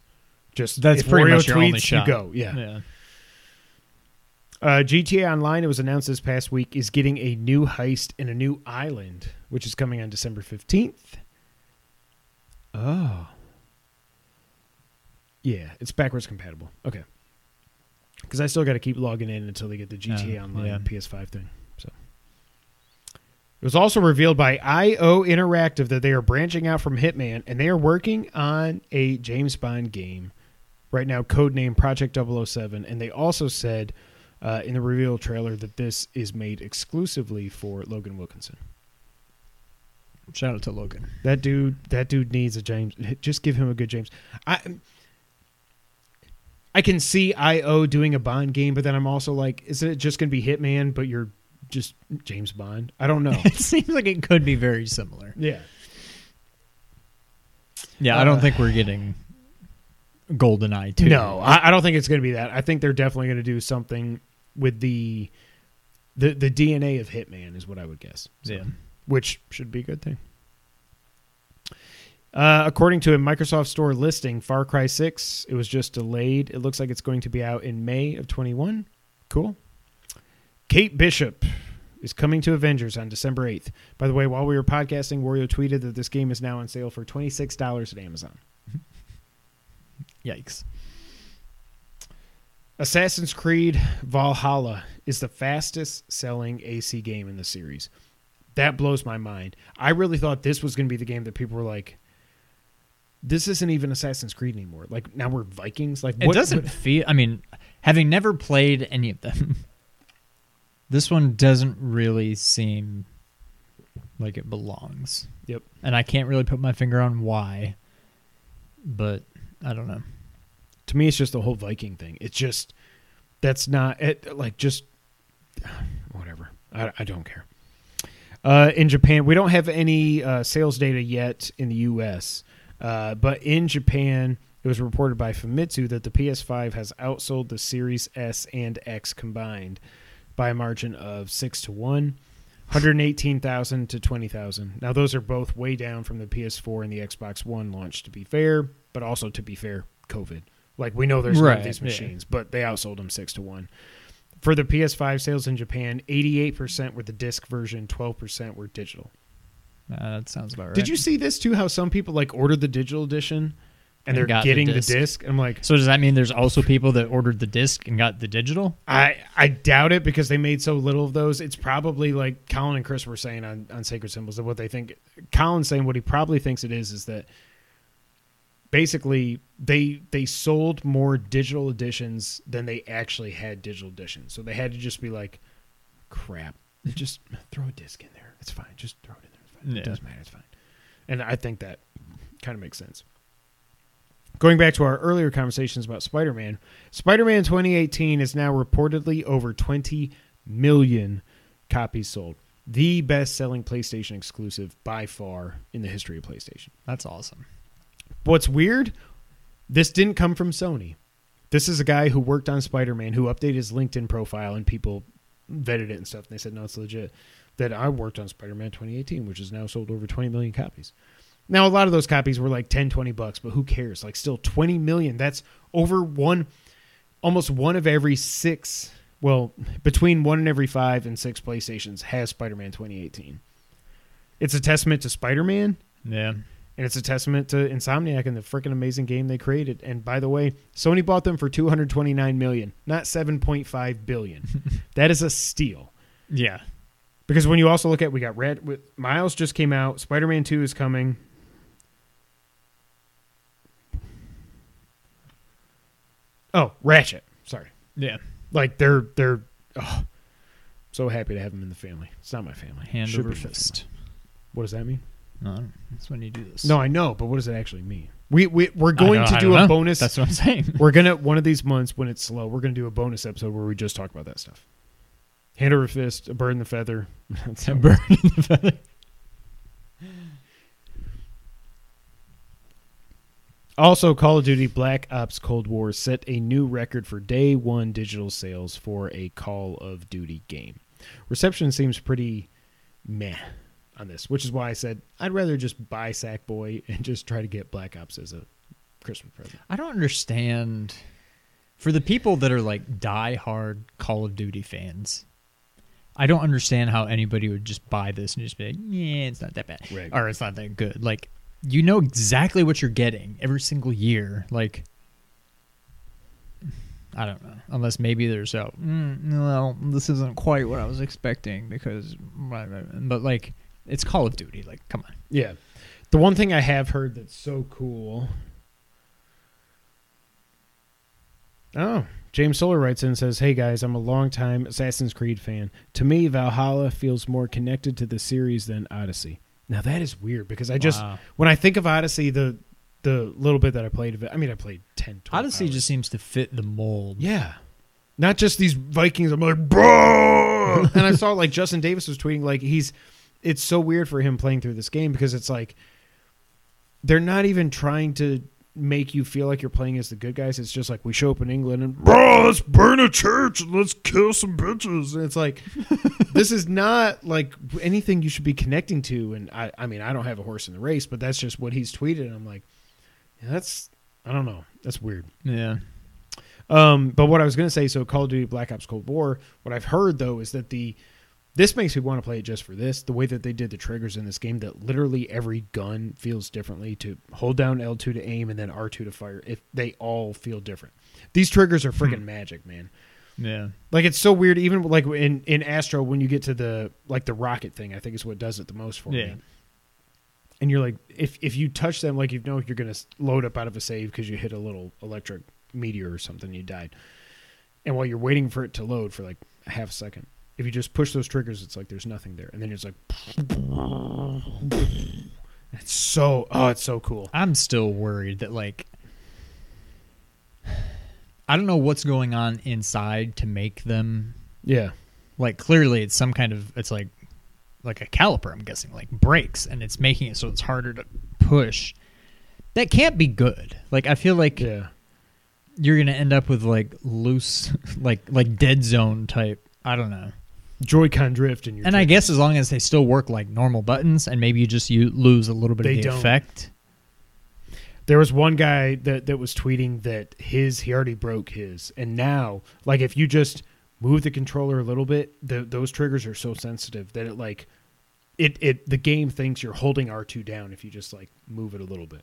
Just That's if pretty Wario much your only shot. you go. Yeah. Yeah. Uh, GTA Online, it was announced this past week, is getting a new heist and a new island, which is coming on December 15th. Oh. Yeah, it's backwards compatible. Okay. Because I still got to keep logging in until they get the GTA Uh, Online yeah. PS5 thing. So. It was also revealed by IO Interactive that they are branching out from Hitman and they are working on a James Bond game right now, codenamed Project 007. And they also said uh, in the reveal trailer that this is made exclusively for Logan Wilkinson. Shout out to Logan. That dude, that dude needs a James. Just give him a good James. I, I can see IO doing a Bond game, but then I'm also like, isn't it just going to be Hitman, but you're just James Bond? I don't know. (laughs) it seems like it could be very similar. yeah. Yeah, I Uh, don't think we're getting GoldenEye 2. No, I, I don't think it's going to be that. I think they're definitely going to do something with the the the DNA of Hitman is what I would guess. So, Yeah. which should be a good thing. Uh, according to a Microsoft Store listing, Far Cry 6, it was just delayed. It looks like it's going to be out in May of 21. Cool. Kate Bishop is coming to Avengers on December 8th. By the way, while we were podcasting, Wario tweeted that this game is now on sale for $26 at Amazon. (laughs) Yikes. Assassin's Creed Valhalla is the fastest selling AC game in the series. That blows my mind. I really thought this was going to be the game that people were like, this isn't even Assassin's Creed anymore. Like now we're Vikings. Like It what, doesn't what- feel. I mean, having never played any of them, (laughs) this one doesn't really seem like it belongs. Yep. And I can't really put my finger on why, but I don't know. to me, it's just the whole Viking thing. It's just that's not it. Like just (sighs) whatever. I, I don't care. Uh, in Japan, we don't have any uh, sales data yet in the U.S., uh, but in Japan, it was reported by Famitsu that the PS5 has outsold the Series S and X combined by a margin of six to one. 118,000 to 20,000. Now, those are both way down from the PS4 and the Xbox One launch, to be fair, but also to be fair, COVID. Like, we know there's none Right, of these yeah. machines, but they outsold them 6 to 1. For the PS5 sales in Japan, 88% were the disc version, 12% were digital. Uh, that sounds about right. Did you see this too? How some people like ordered the digital edition and, And they're got the getting the disc. disc? I'm like, So does that mean there's also people that ordered the disc and got the digital? I I doubt it because they made so little of those. It's probably like Colin and Chris were saying on, on Sacred Symbols of what they think. Colin's saying what he probably thinks it is is that basically they they sold more digital editions than they actually had digital editions. So they had to just be like, crap, just throw a disc in there. It's fine. Just throw it in there. It's fine. Yeah. It doesn't matter. It's fine. And I think that kind of makes sense. Going back to our earlier conversations about Spider Man, Spider Man 2018 is now reportedly over 20 million copies sold. The best selling PlayStation exclusive by far in the history of PlayStation. That's awesome. What's weird, this didn't come from Sony. This is a guy who worked on Spider Man who updated his LinkedIn profile and people vetted it and stuff. And they said, no, it's legit. That I worked on Spider Man 2018, which has now sold over 20 million copies. Now, a lot of those copies were like 10, 20 bucks, but who cares? Like, still 20 million. That's over one, almost one of every six, well, between one and every five and six PlayStations has Spider Man 2018. It's a testament to Spider Man Yeah. and it's a testament to Insomniac and the freaking amazing game they created. And by the way, Sony bought them for 229 million, not 7.5 billion. (laughs) that is a steal. Yeah. Because when you also look at, we got Red. with- Miles just came out. Spider Man Two is coming. Oh, Ratchet. Sorry. Yeah. Like they're they're. Oh, so happy to have them in the family. It's not my family. Hand Should over fist. What does that mean? No, that's when you do this. No, I know, but what does it actually mean? We we we're going to do a know. bonus. That's what I'm saying. We're gonna one of these months when it's slow. We're gonna do a bonus episode where we just talk about that stuff. Hand over fist, a bird in the feather. (laughs) That's A bird in the feather. Also, Call of Duty Black Ops Cold War set a new record for day one digital sales for a Call of Duty game. Reception seems pretty meh on this, which is why I said I'd rather just buy Sackboy (laughs) and just try to get Black Ops as a Christmas present. I don't understand. For the people that are like die-hard Call of Duty fans, I don't understand how anybody would just buy this and just be like, "Yeah, it's not that bad," Right. or "It's not that good." Like, you know exactly what you're getting every single year. Like, (sighs) I don't know. Unless maybe there's a, mm, well, this isn't quite what I was expecting because, but like, it's Call of Duty. Like, come on. Yeah. The one thing I have heard that's so cool. Oh, James Solar writes in and says, Hey guys, I'm a longtime Assassin's Creed fan. To me, Valhalla feels more connected to the series than Odyssey. Now that is weird because I just Wow. when I think of Odyssey, the the little bit that I played of it, I mean I played 10 12 Odyssey hours. just seems to fit the mold. Yeah. Not just these Vikings. I'm like, bro. (laughs) and I saw like Justin Davis was tweeting like he's. It's so weird for him playing through this game because it's like they're not even trying to make you feel like you're playing as the good guys. It's just like we show up in England and bro, let's burn a church and let's kill some bitches. And it's like (laughs) this is not like anything you should be connecting to. And I, I mean, I don't have a horse in the race, but that's just what he's tweeted. And I'm like, yeah, that's I don't know. That's weird. Yeah. Um, but what I was going to say, so Call of Duty Black Ops Cold War, what I've heard though is that the this makes me want to play it just for this. The way that they did the triggers in this game, that literally every gun feels differently. To hold down L two to aim and then R two to fire, if they all feel different. These triggers are freaking hmm. magic, man. Yeah. Like it's so weird. Even like in in Astro, when you get to the like the rocket thing, I think is what does it the most for Yeah. me. And you're like, if if you touch them, like you know you're gonna load up out of a save because you hit a little electric meteor or something, you died. And while you're waiting for it to load for like a half a second, if you just push those triggers, it's like there's nothing there, and then it's like, it's so oh, it's so cool. I'm still worried that like I don't know what's going on inside to make them Yeah, like clearly it's some kind of it's like like a caliper I'm guessing like brakes and it's making it so it's harder to push. That can't be good. Like I feel like yeah. you're going to end up with like loose (laughs) like like dead zone type I don't know. Joy-Con drift and your And I guess as long as they still work like normal buttons and maybe you just you lose a little bit They of the don't. effect. There was one guy that that was tweeting that his he already broke his, and now like if you just move the controller a little bit, the, those triggers are so sensitive that it like it it the game thinks you're holding R two down if you just like move it a little bit.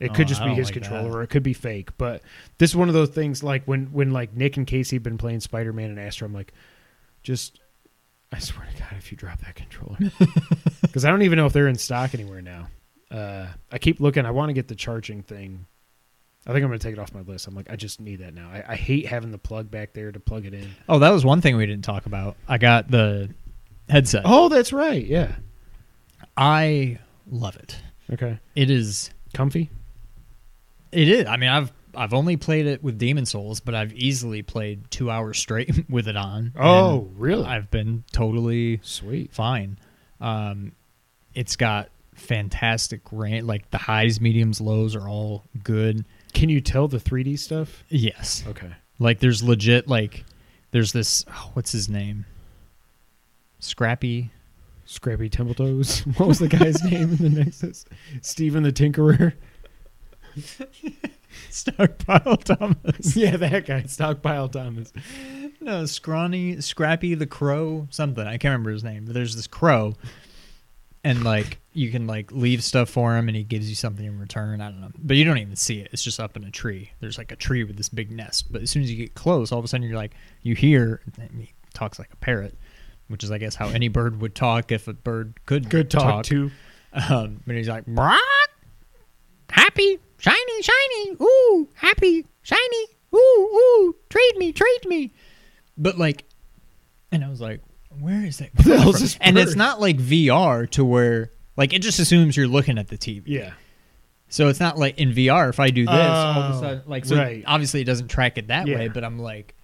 It Oh, could just I be don't his like controller, that. or it could be fake. But this is one of those things like when when like Nick and Casey have been playing Spider Man and Astro, I'm like, just I swear to God, if you drop that controller, (laughs) because I don't even know if they're in stock anywhere now. Uh, I keep looking. I want to get the charging thing. I think I'm going to take it off my list. I'm like, I just need that now. I, I hate having the plug back there to plug it in. Oh, that was one thing we didn't talk about. I got the headset. Oh, that's right. Yeah. I love it. Okay. It is Comfy. it is. I mean, I've I've only played it with Demon's Souls, but I've easily played 2 hours straight (laughs) with it on. Oh, really? I've been totally Sweet. fine. Um it's got fantastic range like the highs, mediums, lows are all good. Can you tell the 3D stuff? Yes. Okay. Like there's legit like there's this oh, what's his name? Scrappy Scrappy Templetoes. (laughs) What was the guy's (laughs) name in the Nexus? Stephen the Tinkerer. (laughs) Stockpile Thomas. yeah, that guy. Stockpile Thomas. No, Scrawny, Scrappy the Crow, something. I can't remember his name, but there's this crow, and like you can like leave stuff for him, and he gives you something in return. I don't know, but you don't even see it. It's just up in a tree. There's like a tree with this big nest, but as soon as you get close, all of a sudden you're like, you hear. and He talks like a parrot. which is I guess how any bird would talk if a bird could Good talk, too. Um, but he's like, Brock, happy, shiny, shiny, ooh, happy, shiny, ooh, ooh, trade me, trade me. But like, and I was like, where is that? the coming from? And it's not like VR to where like it just assumes you're looking at the TV. Yeah. So it's not like in VR if I do this, all of a Oh, sudden, like so right. obviously it doesn't track it that Yeah. way. But I'm like,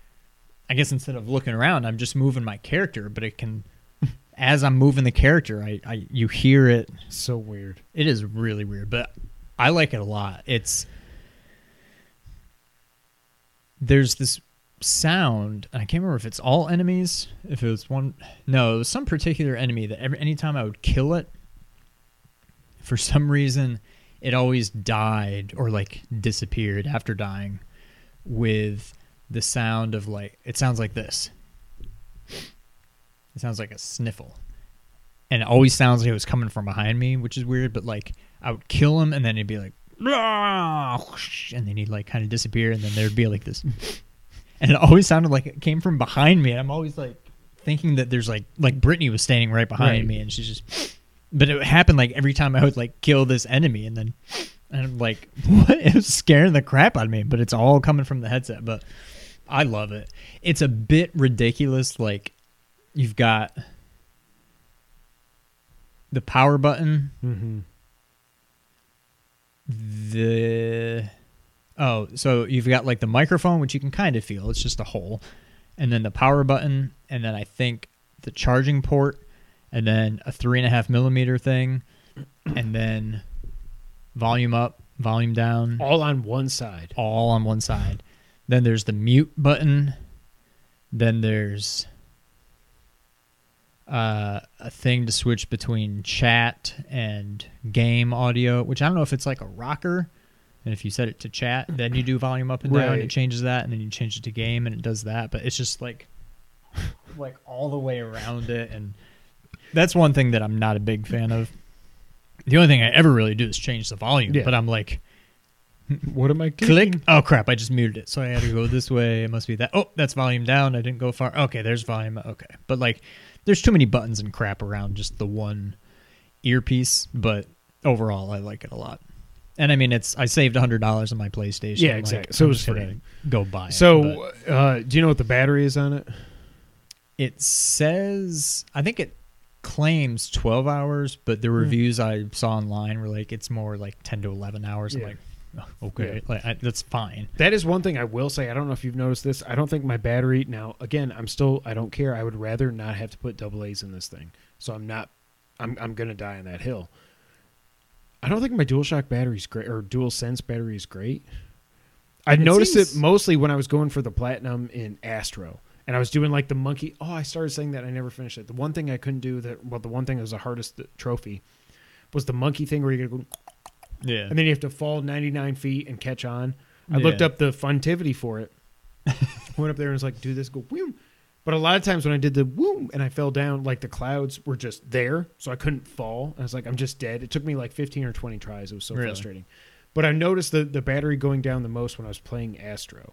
I guess instead of looking around, I'm just moving my character. But it can, (laughs) as I'm moving the character, I, I you hear it. So weird. It is really weird, but I like it a lot. It's there's this sound, and I can't remember if it's all enemies. If it was one, no, it was some particular enemy that every anytime I would kill it, for some reason, it always died or like disappeared after dying, with the sound of like it sounds like this. It sounds like a sniffle and it always sounds like it was coming from behind me, which is weird. But like, I would kill him, and then he'd be like, "Ah," and then he'd like kind of disappear, and then there'd be like this, (laughs) and it always sounded like it came from behind me. And I'm always like thinking that there's like like Brittany was standing right behind Right. me, and she's just, but it happened like every time I would like kill this enemy, and then and I'm like, (laughs) what? It was scaring the crap out of me, but it's all coming from the headset. But I love it. It's a bit ridiculous. Like you've got the power button, Mm-hmm. The oh, so you've got like the microphone, which you can kind of feel. It's just a hole, and then the power button, and then I think the charging port, and then a three and a half millimeter thing, and then volume up, volume down, All on one side. all on one side. Then there's the mute button. Then there's uh, a thing to switch between chat and game audio, which I don't know if it's like a rocker. And if you set it to chat, then you do volume up and down. Right. It changes that, and then you change it to game, and it does that. But it's just like, (laughs) like all the way around it, and that's one thing that I'm not a big fan of. The only thing I ever really do is change the volume. Yeah. But I'm like, (laughs) What am I click. clicking? Oh crap! I just muted it, so I had to go this way. It must be that. Oh, that's volume down. I didn't go far. Okay, there's volume. Okay, but like, there's too many buttons and crap around just the one earpiece. But overall, I like it a lot. And I mean, it's I saved hundred dollars on my PlayStation. Yeah, Like, exactly. So I'm it was free. Go buy it. So, but uh, do you know what the battery is on it? it says I think it claims twelve hours, but the reviews I saw online were like it's more like ten to eleven hours. I'm like, Oh, okay, Yeah. like I, that's fine. That is one thing I will say. I don't know if you've noticed this. I don't think my battery now. Again, I'm still. I don't care. I would rather not have to put double A's in this thing. So I'm not. I'm. I'm gonna die on that hill. I don't think my DualShock battery's great or DualSense battery is great. I It noticed seems- it mostly when I was going for the platinum in Astro, and I was doing like the monkey. Oh, I started saying that I never finished it. The one thing I couldn't do that. Well, the one thing that was the hardest trophy was the monkey thing where you go Yeah, and then you have to fall 99 feet and catch on. I looked up the funtivity for it. (laughs) Went up there and was like, do this, go whoom. But a lot of times when I did the whoom and I fell down, like the clouds were just there, so I couldn't fall. I was like, I'm just dead. It took me like 15 or 20 tries. It was so Really? frustrating. But I noticed the the battery going down the most when I was playing Astro.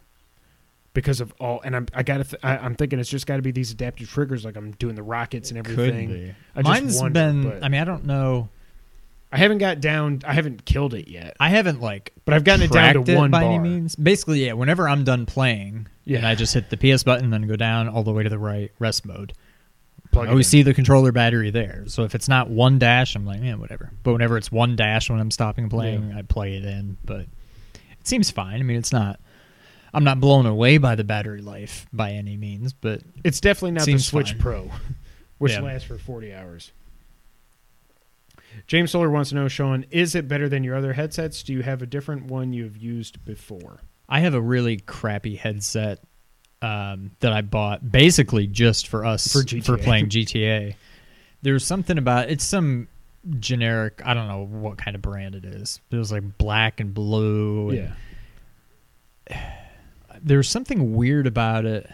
Because of all, and I'm I got to th- I, I'm thinking it's just got to be these adaptive triggers, like I'm doing the rockets and everything. Could be. I just Mine's been. but- I mean, I don't know. I haven't got down. I haven't killed it yet, I haven't like but I've gotten it down to it one by bar. any means. Basically, yeah. Whenever I'm done playing, Yeah. and I just hit the PS button, then go down all the way to the right, rest mode. Plug I it always in. see the controller battery there. So if it's not one dash, I'm like, yeah, whatever. But whenever it's one dash when I'm stopping playing, I play it in. But it seems fine. I mean, it's not. I'm not blown away by the battery life by any means, but It's definitely not the Seems Switch fine. Pro, (laughs) which Yeah. lasts for 40 hours. James Solar wants to know, Sean, is it better than your other headsets? Do you have a different one you've used before? I have a really crappy headset um, that I bought basically just for us For for, playing GTA. There's something about it's some generic. I don't know what kind of brand it is. It was like black and blue. and Yeah. (sighs) There's something weird about it.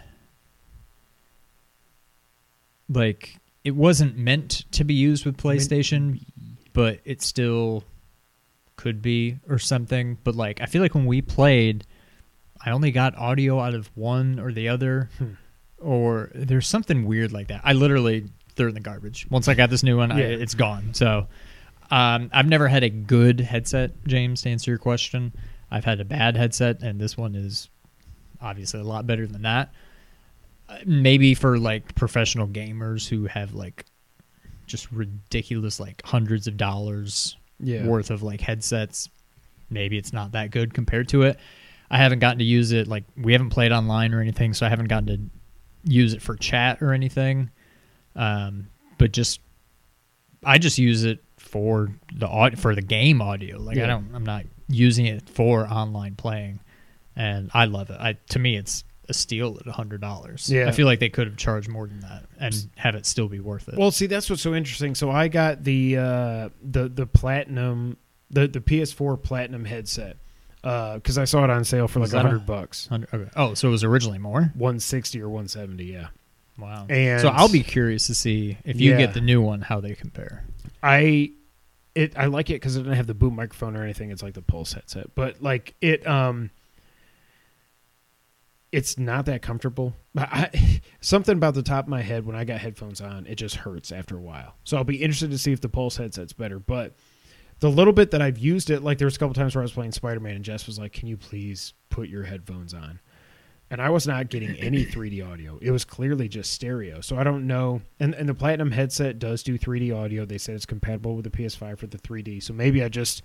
Like it wasn't meant to be used with PlayStation, but it still could be or something. But like I feel like when we played, I only got audio out of one or the other. Hmm. or there's something weird like that. I literally threw it in the garbage. Once I got this new one, I, Yeah. it's gone. So um, I've never had a good headset, James. To answer your question, I've had a bad headset, and this one is obviously a lot better than that. Uh, Maybe for like professional gamers who have like just ridiculous, like hundreds of dollars Yeah. worth of like headsets. Maybe it's not that good compared to it. I haven't gotten to use it like we haven't played online or anything, so I haven't gotten to use it for chat or anything. Um, but just I just use it for the aud- for the game audio. Like I don't I'm not using it for online playing, and I love it. I to me it's a steal at a hundred dollars. Yeah. I feel like they could have charged more than that and have it still be worth it. Well, see, that's what's so interesting. So I got the uh, the the platinum, the the PS4 platinum headset because I saw it on sale for like Was that a- hundred bucks, Hundred- okay. Oh, so it was originally more. one sixty or one seventy. Yeah, Wow. And- so I'll be curious to see if you Yeah. get the new one, how they compare. I it I like it because it doesn't have the boom microphone or anything. It's like the Pulse headset, but like it um. It's not that comfortable. I, something about the top of my head when I got headphones on, it just hurts after a while. So I'll be interested to see if the Pulse headset's better. But the little bit that I've used it, like there was a couple times where I was playing Spider Man and Jess was like, "Can you please put your headphones on?" And I was not getting any (clears throat) 3D audio. It was clearly just stereo. So I don't know. And and the Platinum headset does do 3D audio. They said it's compatible with the PS5 for the 3D. So maybe I just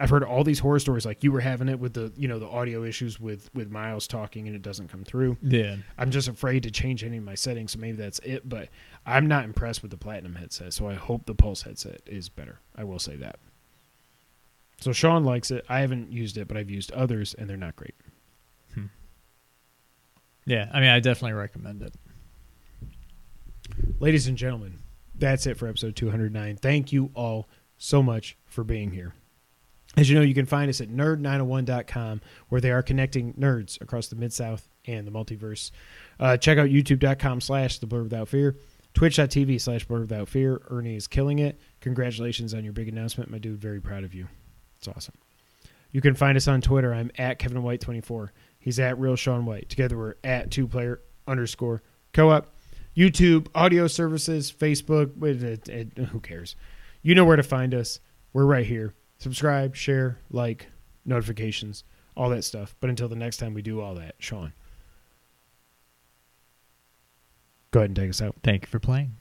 I've heard all these horror stories like you were having it with the you know the audio issues with with Miles talking and it doesn't come through. Yeah. I'm just afraid to change any of my settings, so maybe that's it. But I'm not impressed with the Platinum headset, so I hope the Pulse headset is better. I will say that. So Sean likes it. I haven't used it, but I've used others, and they're not great. Hmm. Yeah. I mean, I definitely recommend it. Ladies and gentlemen, that's it for episode 209. Thank you all so much for being here. As you know, you can find us at nerd901.com, where they are connecting nerds across the Mid South and the multiverse. Uh, check out youtube.com slash the blur without fear, twitch.tv slash blur without fear. Ernie is killing it. Congratulations on your big announcement, my dude. Very proud of you. It's awesome. You can find us on Twitter. I'm at Kevin White 24. He's at Real Sean White. Together we're at two player underscore co op. YouTube, audio services, Facebook. It, it, it- who cares? You know where to find us. We're right here. Subscribe, share, like, notifications, all that stuff. But until the next time we do all that, Sean, go ahead and take us out. Thank you for playing.